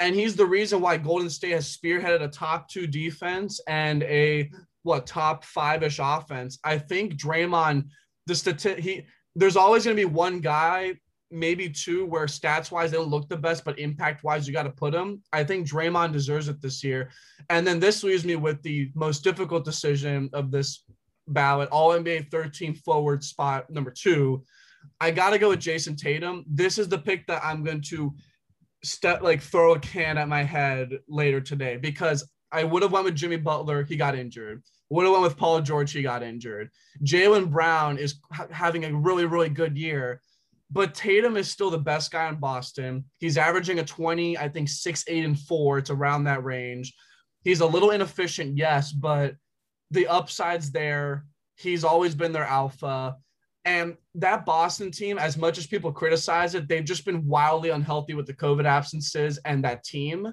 and he's the reason why Golden State has spearheaded a top two defense and a what top five ish offense. I think Draymond the stati- he there's always going to be one guy, maybe two, where stats wise they don't look the best, but impact wise you got to put him. I think Draymond deserves it this year. And then this leaves me with the most difficult decision of this ballot, All NBA 13 forward spot number two. I got to go with Jayson Tatum. This is the pick that I'm going to step like throw a can at my head later today because I would have went with Jimmy Butler. He got injured. Would have went with Paul George. He got injured. Jaylen Brown is ha- having a really, really good year, but Tatum is still the best guy in Boston. He's averaging a 20, I think six, eight, and four. It's around that range. He's a little inefficient, yes, but the upside's there. He's always been their alpha. And that Boston team, as much as people criticize it, they've just been wildly unhealthy with the COVID absences and that team.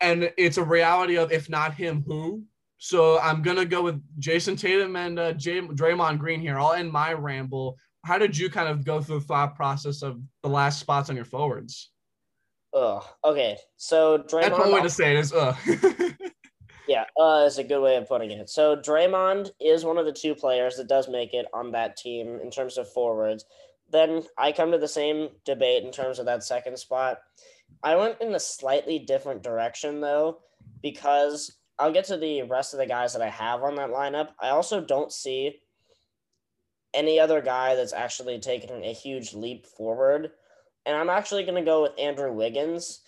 And it's a reality of if not him, who? So I'm gonna go with Jayson Tatum and uh, Jay, Draymond Green here. I'll end my ramble. How did you kind of go through the thought process of the last spots on your forwards? Ugh. Okay. So Draymond. That's one way to say it is ugh. <laughs> yeah, uh, is a good way of putting it. So Draymond is one of the two players that does make it on that team in terms of forwards. Then I come to the same debate in terms of that second spot. I went in a slightly different direction though, because I'll get to the rest of the guys that I have on that lineup. I also don't see any other guy that's actually taken a huge leap forward. And I'm actually going to go with Andrew Wiggins.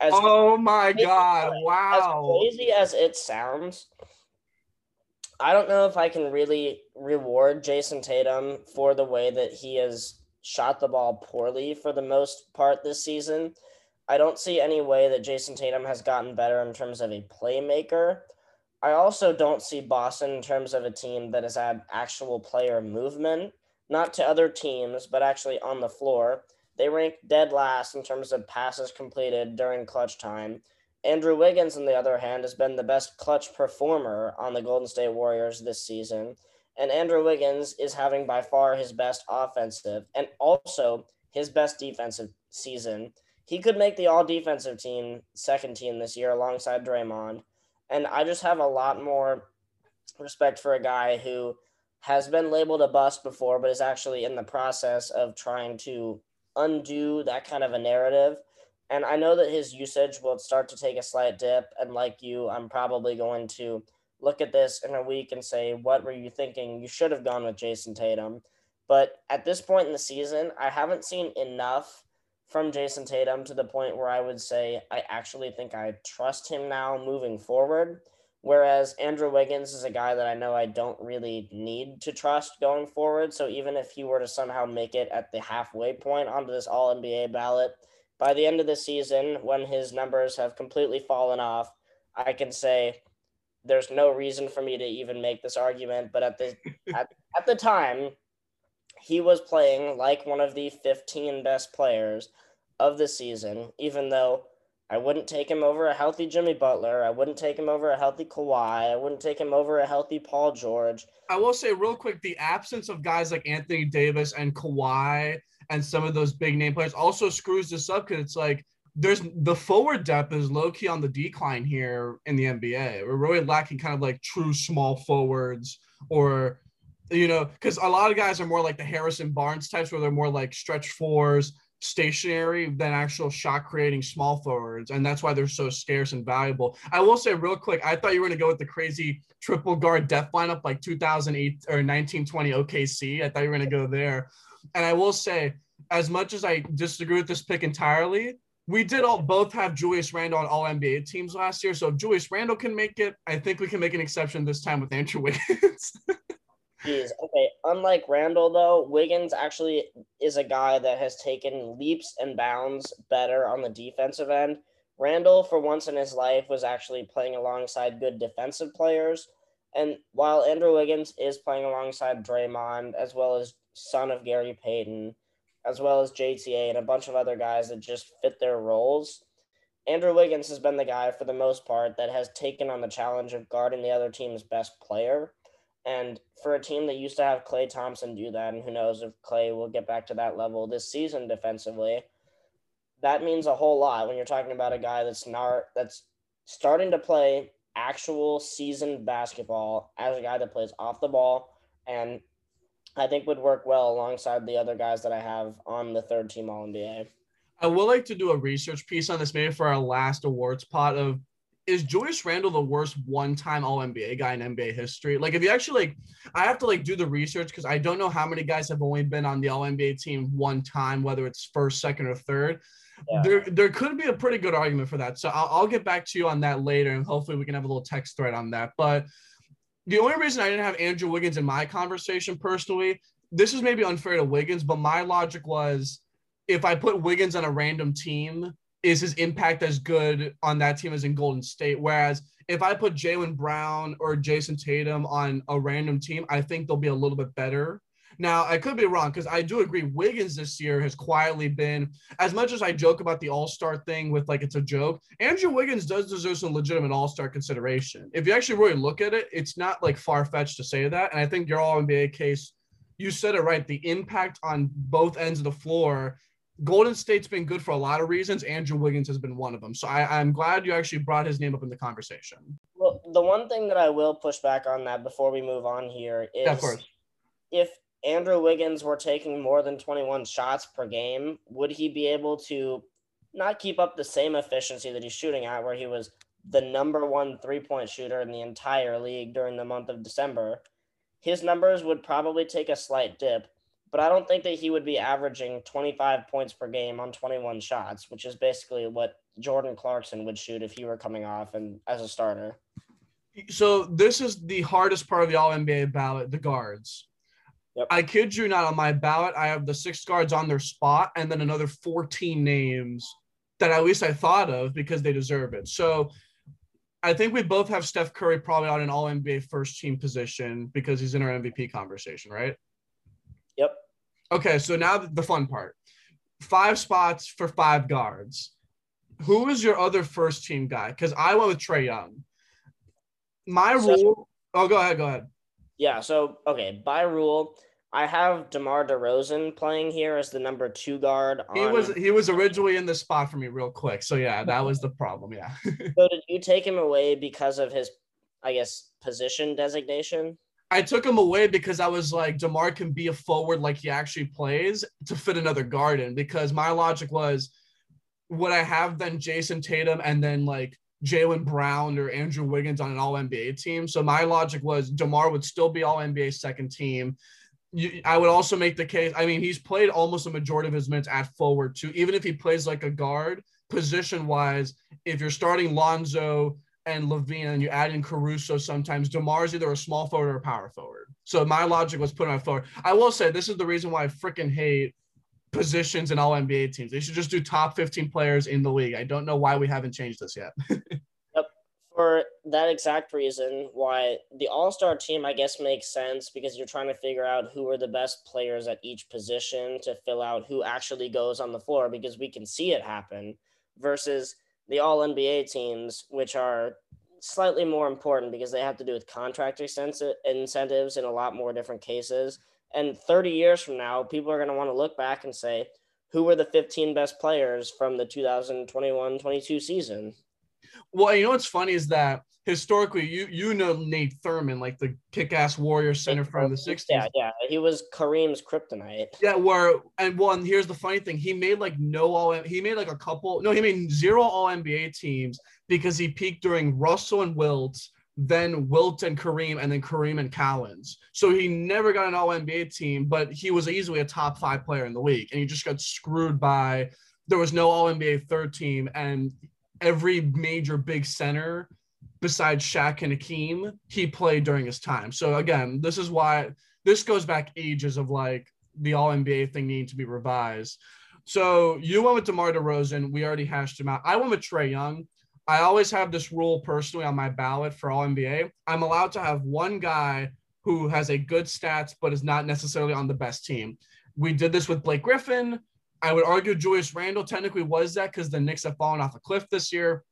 As oh my God. Wow. As crazy as it sounds, I don't know if I can really reward Jayson Tatum for the way that he has shot the ball poorly for the most part this season. I don't see any way that Jayson Tatum has gotten better in terms of a playmaker. I also don't see Boston in terms of a team that has had actual player movement, not to other teams, but actually on the floor. They rank dead last in terms of passes completed during clutch time. Andrew Wiggins, on the other hand, has been the best clutch performer on the Golden State Warriors this season. And Andrew Wiggins is having by far his best offensive and also his best defensive season he could make the all defensive team, second team this year alongside Draymond. And I just have a lot more respect for a guy who has been labeled a bust before, but is actually in the process of trying to undo that kind of a narrative. And I know that his usage will start to take a slight dip. And like you, I'm probably going to look at this in a week and say, what were you thinking? You should have gone with Jayson Tatum. But at this point in the season, I haven't seen enough from Jayson Tatum to the point where I would say I actually think I trust him now moving forward. Whereas Andrew Wiggins is a guy that I know I don't really need to trust going forward. So even if he were to somehow make it at the halfway point onto this All NBA ballot, by the end of the season, when his numbers have completely fallen off, I can say there's no reason for me to even make this argument. But at the <laughs> at, at the time, he was playing like one of the 15 best players of the season, even though I wouldn't take him over a healthy Jimmy Butler. I wouldn't take him over a healthy Kawhi. I wouldn't take him over a healthy Paul George. I will say real quick, the absence of guys like Anthony Davis and Kawhi and some of those big name players also screws this up because it's like there's the forward depth is low key on the decline here in the NBA. We're really lacking kind of like true small forwards or you know, because a lot of guys are more like the Harrison Barnes types where they're more like stretch fours, stationary than actual shot creating small forwards. And that's why they're so scarce and valuable. I will say real quick, I thought you were going to go with the crazy triple guard death lineup like 2008 or 1920 OKC. I thought you were going to go there. And I will say, as much as I disagree with this pick entirely, we did all both have Julius Randle on all NBA teams last year. So if Julius Randle can make it, I think we can make an exception this time with Andrew Wiggins. <laughs> Jeez. Okay. Unlike Randle, though, Wiggins actually is a guy that has taken leaps and bounds better on the defensive end. Randle, for once in his life, was actually playing alongside good defensive players. And while Andrew Wiggins is playing alongside Draymond, as well as son of Gary Payton, as well as JTA and a bunch of other guys that just fit their roles, Andrew Wiggins has been the guy for the most part that has taken on the challenge of guarding the other team's best player. And for a team that used to have Klay Thompson do that, and who knows if Klay will get back to that level this season defensively, that means a whole lot when you're talking about a guy that's not that's starting to play actual season basketball as a guy that plays off the ball and I think would work well alongside the other guys that I have on the third team All NBA. I would like to do a research piece on this maybe for our last awards pot of is Julius Randle the worst one-time All NBA guy in NBA history? Like, if you actually like, I have to like do the research because I don't know how many guys have only been on the All NBA team one time, whether it's first, second, or third. Yeah. There, there could be a pretty good argument for that. So I'll, I'll get back to you on that later, and hopefully we can have a little text thread on that. But the only reason I didn't have Andrew Wiggins in my conversation personally, this is maybe unfair to Wiggins, but my logic was if I put Wiggins on a random team, is his impact as good on that team as in Golden State? Whereas if I put Jaylen Brown or Jayson Tatum on a random team, I think they'll be a little bit better. Now, I could be wrong because I do agree Wiggins this year has quietly been, as much as I joke about the all star thing with like it's a joke, Andrew Wiggins does deserve some legitimate all star consideration. If you actually really look at it, it's not like far fetched to say that. And I think your all NBA case, you said it right. The impact on both ends of the floor Golden State's been good for a lot of reasons. Andrew Wiggins has been one of them. So I, am glad you actually brought his name up in the conversation. Well, the one thing that I will push back on that before we move on here is yeah, if Andrew Wiggins were taking more than 21 shots per game, would he be able to not keep up the same efficiency that he's shooting at, where he was the number one three point shooter in the entire league during the month of December? His numbers would probably take a slight dip but I don't think that he would be averaging 25 points per game on 21 shots, which is basically what Jordan Clarkson would shoot if he were coming off and as a starter. So this is the hardest part of the All NBA ballot, the guards. Yep. I kid you not, on my ballot, I have the six guards on their spot and then another 14 names that at least I thought of because they deserve it. So I think we both have Steph Curry probably on an All NBA first team position because he's in our MVP conversation, right? Yep. Okay, so now the fun part. Five spots for five guards. Who is your other first team guy? Because I went with Trae Young. My so, rule. Oh, go ahead. Go ahead. Yeah. So okay, by rule, I have DeMar DeRozan playing here as the number two guard. On... He was he was originally in the spot for me real quick. So yeah, that was the problem. Yeah. <laughs> so did you take him away because of his, I guess, position designation? I took him away because I was like, DeMar can be a forward like he actually plays to fit another guard in. Because my logic was, would I have then Jayson Tatum and then like Jaylen Brown or Andrew Wiggins on an All NBA team? So my logic was DeMar would still be All NBA second team. I would also make the case. I mean, he's played almost a majority of his minutes at forward too. Even if he plays like a guard, position wise, if you're starting Lonzo, and LaVine, and you add in Caruso sometimes, DeMar's either a small forward or a power forward. So my logic was put on forward. I will say this is the reason why I freaking hate positions in all NBA teams. They should just do top 15 players in the league. I don't know why we haven't changed this yet. <laughs> yep. For that exact reason, why the All Star team, I guess, makes sense because you're trying to figure out who are the best players at each position to fill out who actually goes on the floor because we can see it happen versus the All NBA teams, which are slightly more important because they have to do with contract incentives in a lot more different cases. And 30 years from now, people are going to want to look back and say, who were the 15 best players from the 2021 22 season? Well, you know what's funny is that historically, you you know Nate Thurmond, like the kick-ass Warrior center from the '60s. Yeah, yeah, he was Kareem's kryptonite. Yeah, where and one here's the funny thing: he made like no all he made like a couple no he made zero All NBA teams because he peaked during Russell and Wilt, then Wilt and Kareem, and then Kareem and Collins. So he never got an All NBA team, but he was easily a top five player in the league, and he just got screwed by. There was no All NBA third team, and every major big center besides Shaq and Hakeem, he played during his time. So again, this is why this goes back ages of like the All NBA thing needing to be revised. So you went with DeMar DeRozan. We already hashed him out. I went with Trae Young. I always have this rule personally on my ballot for All NBA. I'm allowed to have one guy who has a good stats, but is not necessarily on the best team. We did this with Blake Griffin. I would argue Julius Randle technically was that because the Knicks have fallen off a cliff this year.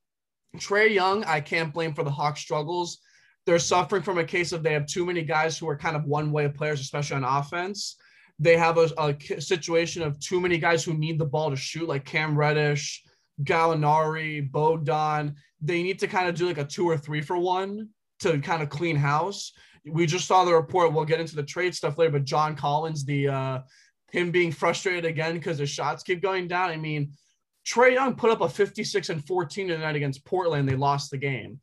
Trae Young, I can't blame for the Hawks' struggles. They're suffering from a case of they have too many guys who are kind of one way players, especially on offense. They have a, a, situation of too many guys who need the ball to shoot, like Cam Reddish, Gallinari, Bogdan. They need to kind of do like a two or three for one to kind of clean house. We just saw the report. We'll get into the trade stuff later, but John Collins, the uh, him being frustrated again because his shots keep going down. I mean, Trae Young put up a 56 and 14 tonight against Portland. They lost the game.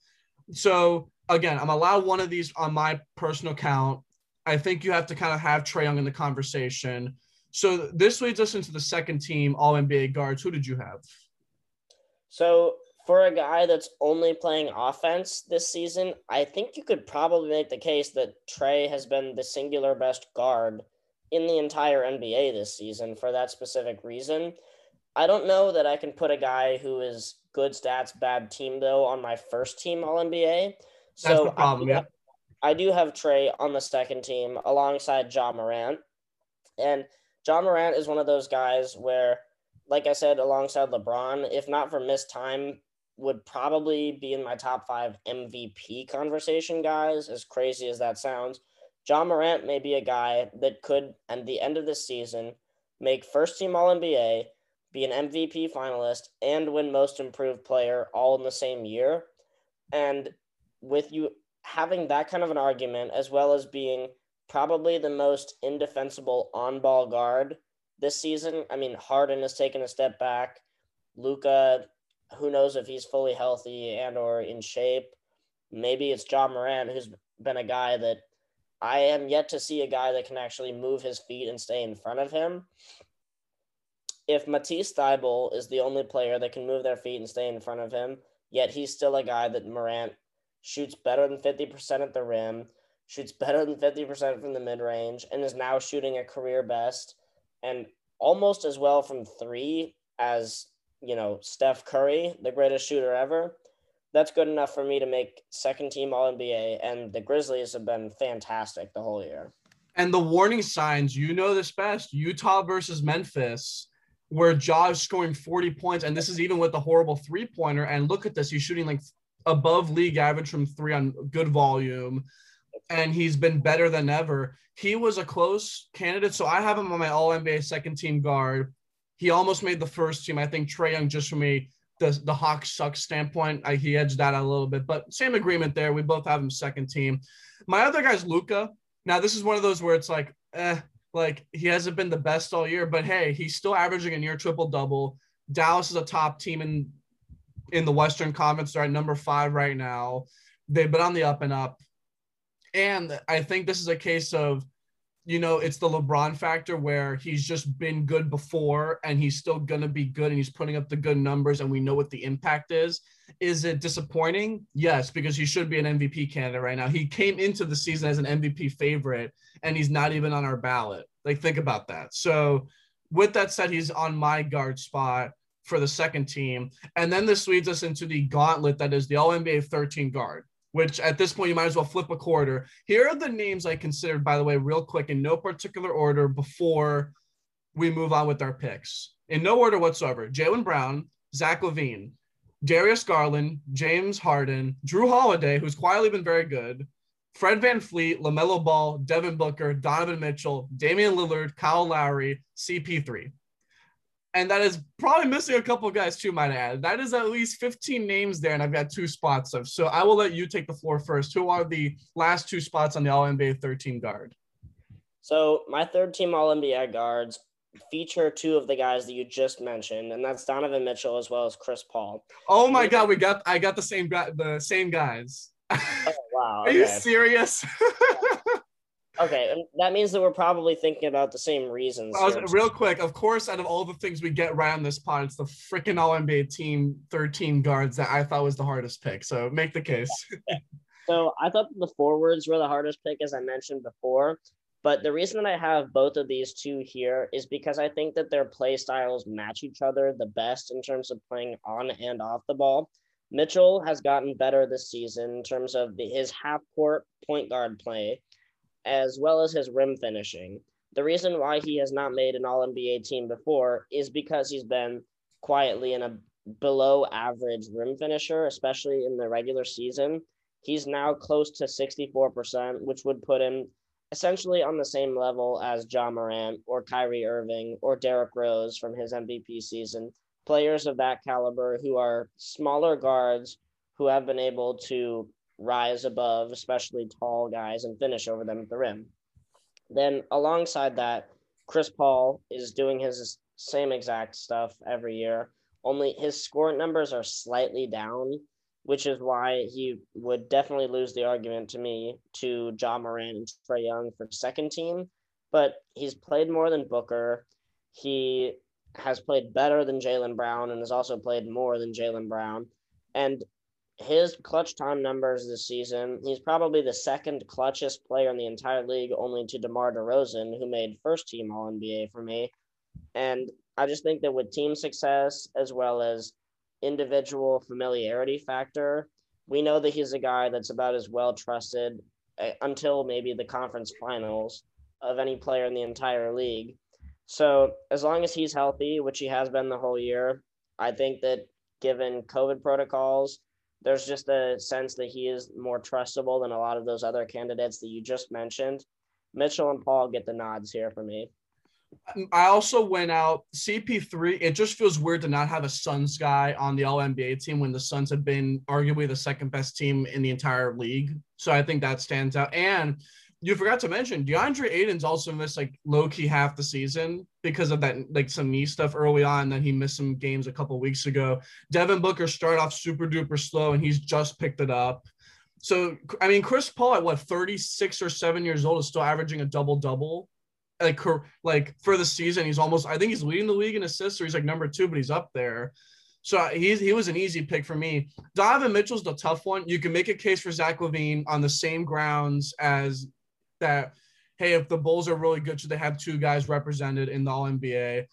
So again, I'm allowed one of these on my personal count. I think you have to kind of have Trae Young in the conversation. So this leads us into the second team, All NBA guards. Who did you have? So for a guy that's only playing offense this season, I think you could probably make the case that Trae has been the singular best guard in the entire NBA this season for that specific reason. I don't know that I can put a guy who is good stats, bad team though on my first team All NBA. So That's problem, I yeah. Have, I do have Trae on the second team alongside Ja Morant. And Ja Morant is one of those guys where, like I said, alongside LeBron, if not for missed time, would probably be in my top five MVP conversation guys, as crazy as that sounds. Ja Morant may be a guy that could, at the end of this season, make first team All NBA be an MVP finalist, and win Most Improved Player all in the same year. And with you having that kind of an argument, as well as being probably the most indefensible on ball guard this season, I mean, Harden has taken a step back. Luka, who knows if he's fully healthy and or in shape. Maybe it's Ja Morant, who's been a guy that I am yet to see a guy that can actually move his feet and stay in front of him if Matisse Thybulle is the only player that can move their feet and stay in front of him, yet he's still a guy that Morant shoots better than 50% at the rim, shoots better than 50% from the mid range, and is now shooting a career best and almost as well from three as, you know, Steph Curry, the greatest shooter ever. That's good enough for me to make second team All NBA, and the Grizzlies have been fantastic the whole year. And the warning signs, you know this best Utah versus Memphis where Josh scoring 40 points, and this is even with the horrible three pointer. And look at this, he's shooting like above league average from three on good volume, and he's been better than ever. He was a close candidate, so I have him on my All NBA second team guard. He almost made the first team. I think Trae Young, just from a the the Hawks suck standpoint, I, he edged that out a little bit, but same agreement there. We both have him second team. My other guy's Luka. Now this is one of those where it's like, eh, like he hasn't been the best all year, but hey, he's still averaging a near triple double. Dallas is a top team in in the Western Conference. They're at number five right now. They've been on the up and up. And I think this is a case of, you know, it's the LeBron factor where he's just been good before and he's still going to be good and he's putting up the good numbers and we know what the impact is. Is it disappointing? Yes, because he should be an MVP candidate right now. He came into the season as an MVP favorite and he's not even on our ballot. Like, think about that. So, with that said, he's on my guard spot for the second team. And then this leads us into the gauntlet that is the All NBA 13 guard, which at this point you might as well flip a quarter. Here are the names I considered, by the way, real quick in no particular order before we move on with our picks. In no order whatsoever Jaylen Brown, Zach LaVine, Darius Garland, James Harden, Jrue Holiday, who's quietly been very good, Fred VanVleet, LaMelo Ball, Devin Booker, Donovan Mitchell, Damian Lillard, Kyle Lowry, CP3. And that is probably missing a couple guys too, might add. That is at least 15 names there, and I've got two spots of. So I will let you take the floor first. Who are the last two spots on the All NBA 13 guard? So my third team All NBA guards feature two of the guys that you just mentioned, and that's Donovan Mitchell as well as Chris Paul. Oh my God, we got I got the same guy, the same guys. Oh, wow. <laughs> Are you serious? <laughs> okay, that means that we're probably thinking about the same reasons. Was, real quick, of course, out of all the things we get right on this pod, it's the freaking All NBA team 13 guards that I thought was the hardest pick. So make the case. <laughs> so I thought the forwards were the hardest pick, as I mentioned before. But the reason that I have both of these two here is because I think that their play styles match each other the best in terms of playing on and off the ball. Mitchell has gotten better this season in terms of the, his half court point guard play, as well as his rim finishing. The reason why he has not made an All NBA team before is because he's been quietly in a below average rim finisher, especially in the regular season. He's now close to 64%, which would put him essentially on the same level as Ja Morant or Kyrie Irving or Derrick Rose from his MVP season players of that caliber who are smaller guards who have been able to rise above, especially tall guys, and finish over them at the rim. Then, alongside that, Chris Paul is doing his same exact stuff every year, only his score numbers are slightly down, which is why he would definitely lose the argument to me to Ja Morant and Trae Young for second team. But he's played more than Booker. He has played better than Jaylen Brown and has also played more than Jaylen Brown. And his clutch time numbers this season, he's probably the second clutchest player in the entire league, only to DeMar DeRozan, who made first team All NBA for me. And I just think that with team success as well as individual familiarity factor, we know that he's a guy that's about as well trusted uh, until maybe the conference finals of any player in the entire league. So as long as he's healthy, which he has been the whole year, I think that given COVID protocols, there's just a sense that he is more trustable than a lot of those other candidates that you just mentioned. Mitchell and Paul get the nods here for me. I also went out CP3. It just feels weird to not have a Suns guy on the All NBA team when the Suns have been arguably the second best team in the entire league. So I think that stands out. And you forgot to mention DeAndre Ayton's also missed like low key half the season because of that like some knee stuff early on. Then he missed some games a couple weeks ago. Devin Booker started off super duper slow and he's just picked it up. So I mean, Chris Paul at what 36 or seven years old is still averaging a double double. Like like for the season, he's almost I think he's leading the league in assists, or he's like number two, but he's up there. So uh, he's he was an easy pick for me. Donovan Mitchell's the tough one. You can make a case for Zach LaVine on the same grounds as that hey, if the Bulls are really good, should they have two guys represented in the All NBA?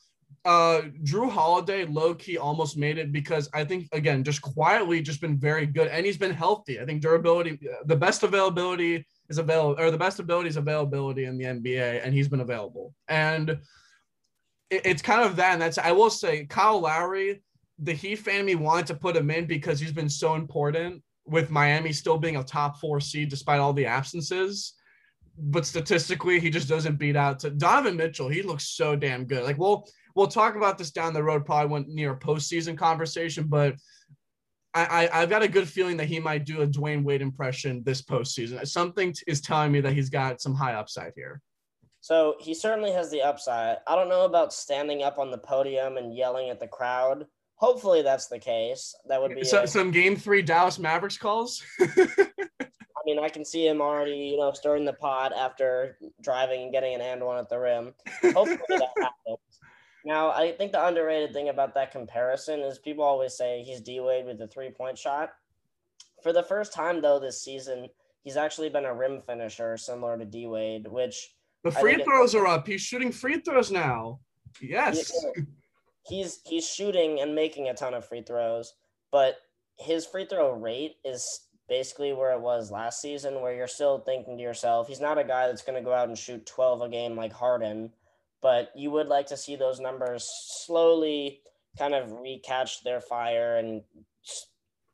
Uh, Jrue Holiday, low key, almost made it because I think again, just quietly, just been very good, and he's been healthy. I think durability, the best availability is available, or the best ability is availability in the NBA, and he's been available. And it, it's kind of that, and that's I will say, Kyle Lowry, the Heat fan me wanted to put him in because he's been so important with Miami still being a top four seed despite all the absences but statistically, he just doesn't beat out to Donovan Mitchell. He looks so damn good. Like we'll we'll talk about this down the road, probably when near a postseason conversation, but I, I have got a good feeling that he might do a Dwyane Wade impression this postseason. Something t- is telling me that he's got some high upside here. So he certainly has the upside. I don't know about standing up on the podium and yelling at the crowd. Hopefully that's the case. That would be so, a- some game three Dallas Mavericks calls. <laughs> mean, I can see him already, you know, stirring the pot after driving and getting an and one at the rim. Hopefully that <laughs> happens. Now, I think the underrated thing about that comparison is people always say he's D Wade with the three point shot. For the first time, though, this season, he's actually been a rim finisher similar to D Wade, which the free throws are up. He's shooting free throws now. Yes. He's he's shooting and making a ton of free throws, but his free throw rate is basically where it was last season, where you're still thinking to yourself, he's not a guy that's going to go out and shoot 12 a game like Harden, but you would like to see those numbers slowly kind of recatch their fire and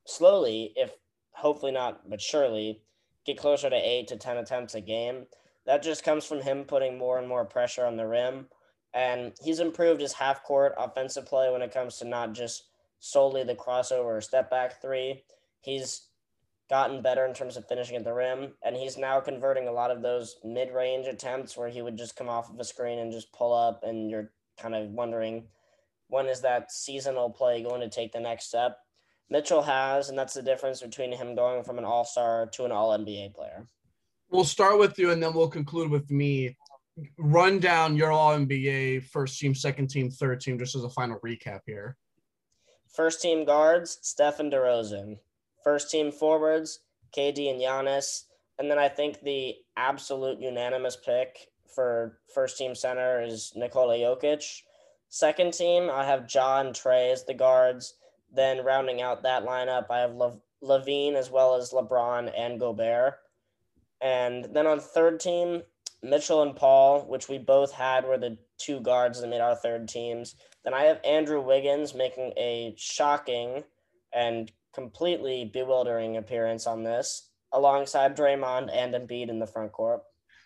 slowly, if hopefully not, but surely, get closer to eight to 10 attempts a game. That just comes from him putting more and more pressure on the rim. And he's improved his half court offensive play when it comes to not just solely the crossover or step back three. He's gotten better in terms of finishing at the rim, and he's now converting a lot of those mid range attempts where he would just come off of a screen and just pull up, and you're kind of wondering when is that seasonal play going to take the next step. Mitchell has, and that's the difference between him going from an all star to an all NBA player. We'll start with you, and then we'll conclude with me. Run down your all NBA first team, second team, third team, just as a final recap here. First team guards, Stephen DeRozan. First team forwards, KD and Giannis. And then I think the absolute unanimous pick for first team center is Nikola Jokic. Second team, I have John Trae as the guards. Then rounding out that lineup, I have Le- LaVine as well as LeBron and Gobert. And then on third team, Mitchell and Paul, which we both had were the two guards that made our third teams. Then I have Andrew Wiggins making a shocking and completely bewildering appearance on this, alongside Draymond and Embiid in the front court.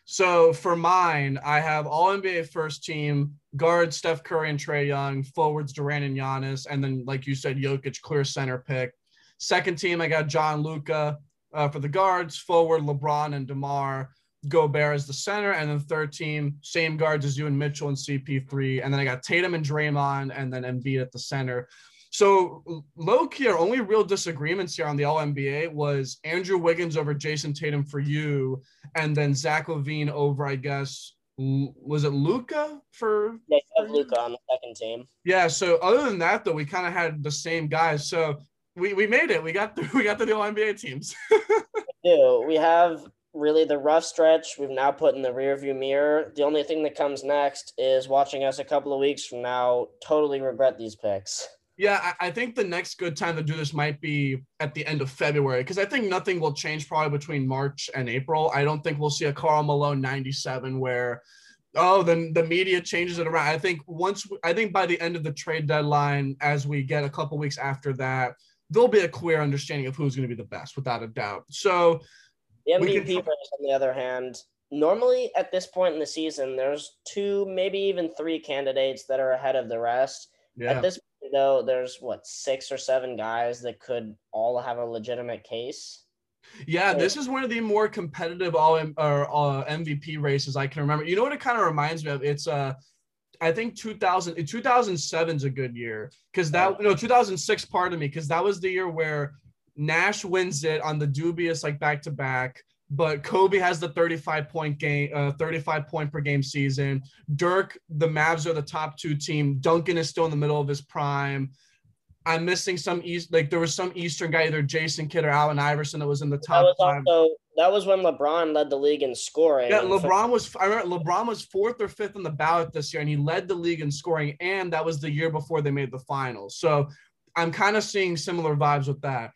So for mine, I have all NBA first team guards Steph Curry and Trae Young, forwards Durant and Giannis, and then like you said, Jokic clear center pick. Second team, I got John Luka uh, for the guards, forward LeBron and DeMar, Gobert as the center, and then third team, same guards as you and Mitchell and CP3, and then I got Tatum and Draymond, and then Embiid at the center. So low key, our only real disagreements here on the All NBA was Andrew Wiggins over Jayson Tatum for you, and then Zach LaVine over, I guess, was it Luka for? Yeah, Luka on the second team. Yeah. So other than that, though, we kind of had the same guys. So we, we made it. We got through. <laughs> We got to the All NBA teams. <laughs> we do. We have really the rough stretch we've now put in the rearview mirror. The only thing that comes next is watching us a couple of weeks from now totally regret these picks. Yeah, I, I think the next good time to do this might be at the end of February because I think nothing will change probably between March and April. I don't think we'll see a Karl Malone 97 where oh then the media changes it around. I think once I think by the end of the trade deadline, as we get a couple weeks after that, there'll be a clear understanding of who's going to be the best without a doubt. So the MVP can... race, on the other hand, normally at this point in the season, there's two, maybe even three candidates that are ahead of the rest. Yeah. At this though, there's what six or seven guys that could all have a legitimate case. Yeah, this is one of the more competitive all or uh, MVP races I can remember. You know what it kind of reminds me of? It's uh I think 2000 2007 is a good year because that no 2006 part of me because that was the year where Nash wins it on the dubious like back to back but Kobe has the 35 point game, uh, 35 point per game season. Dirk, the Mavs are the top two team. Duncan is still in the middle of his prime. I'm missing some East, like there was some Eastern guy, either Jason Kidd or Allen Iverson, that was in the top. That was also that was when LeBron led the league in scoring. Yeah, LeBron was. I remember LeBron was fourth or fifth on the ballot this year, and he led the league in scoring. And that was the year before they made the finals. So I'm kind of seeing similar vibes with that.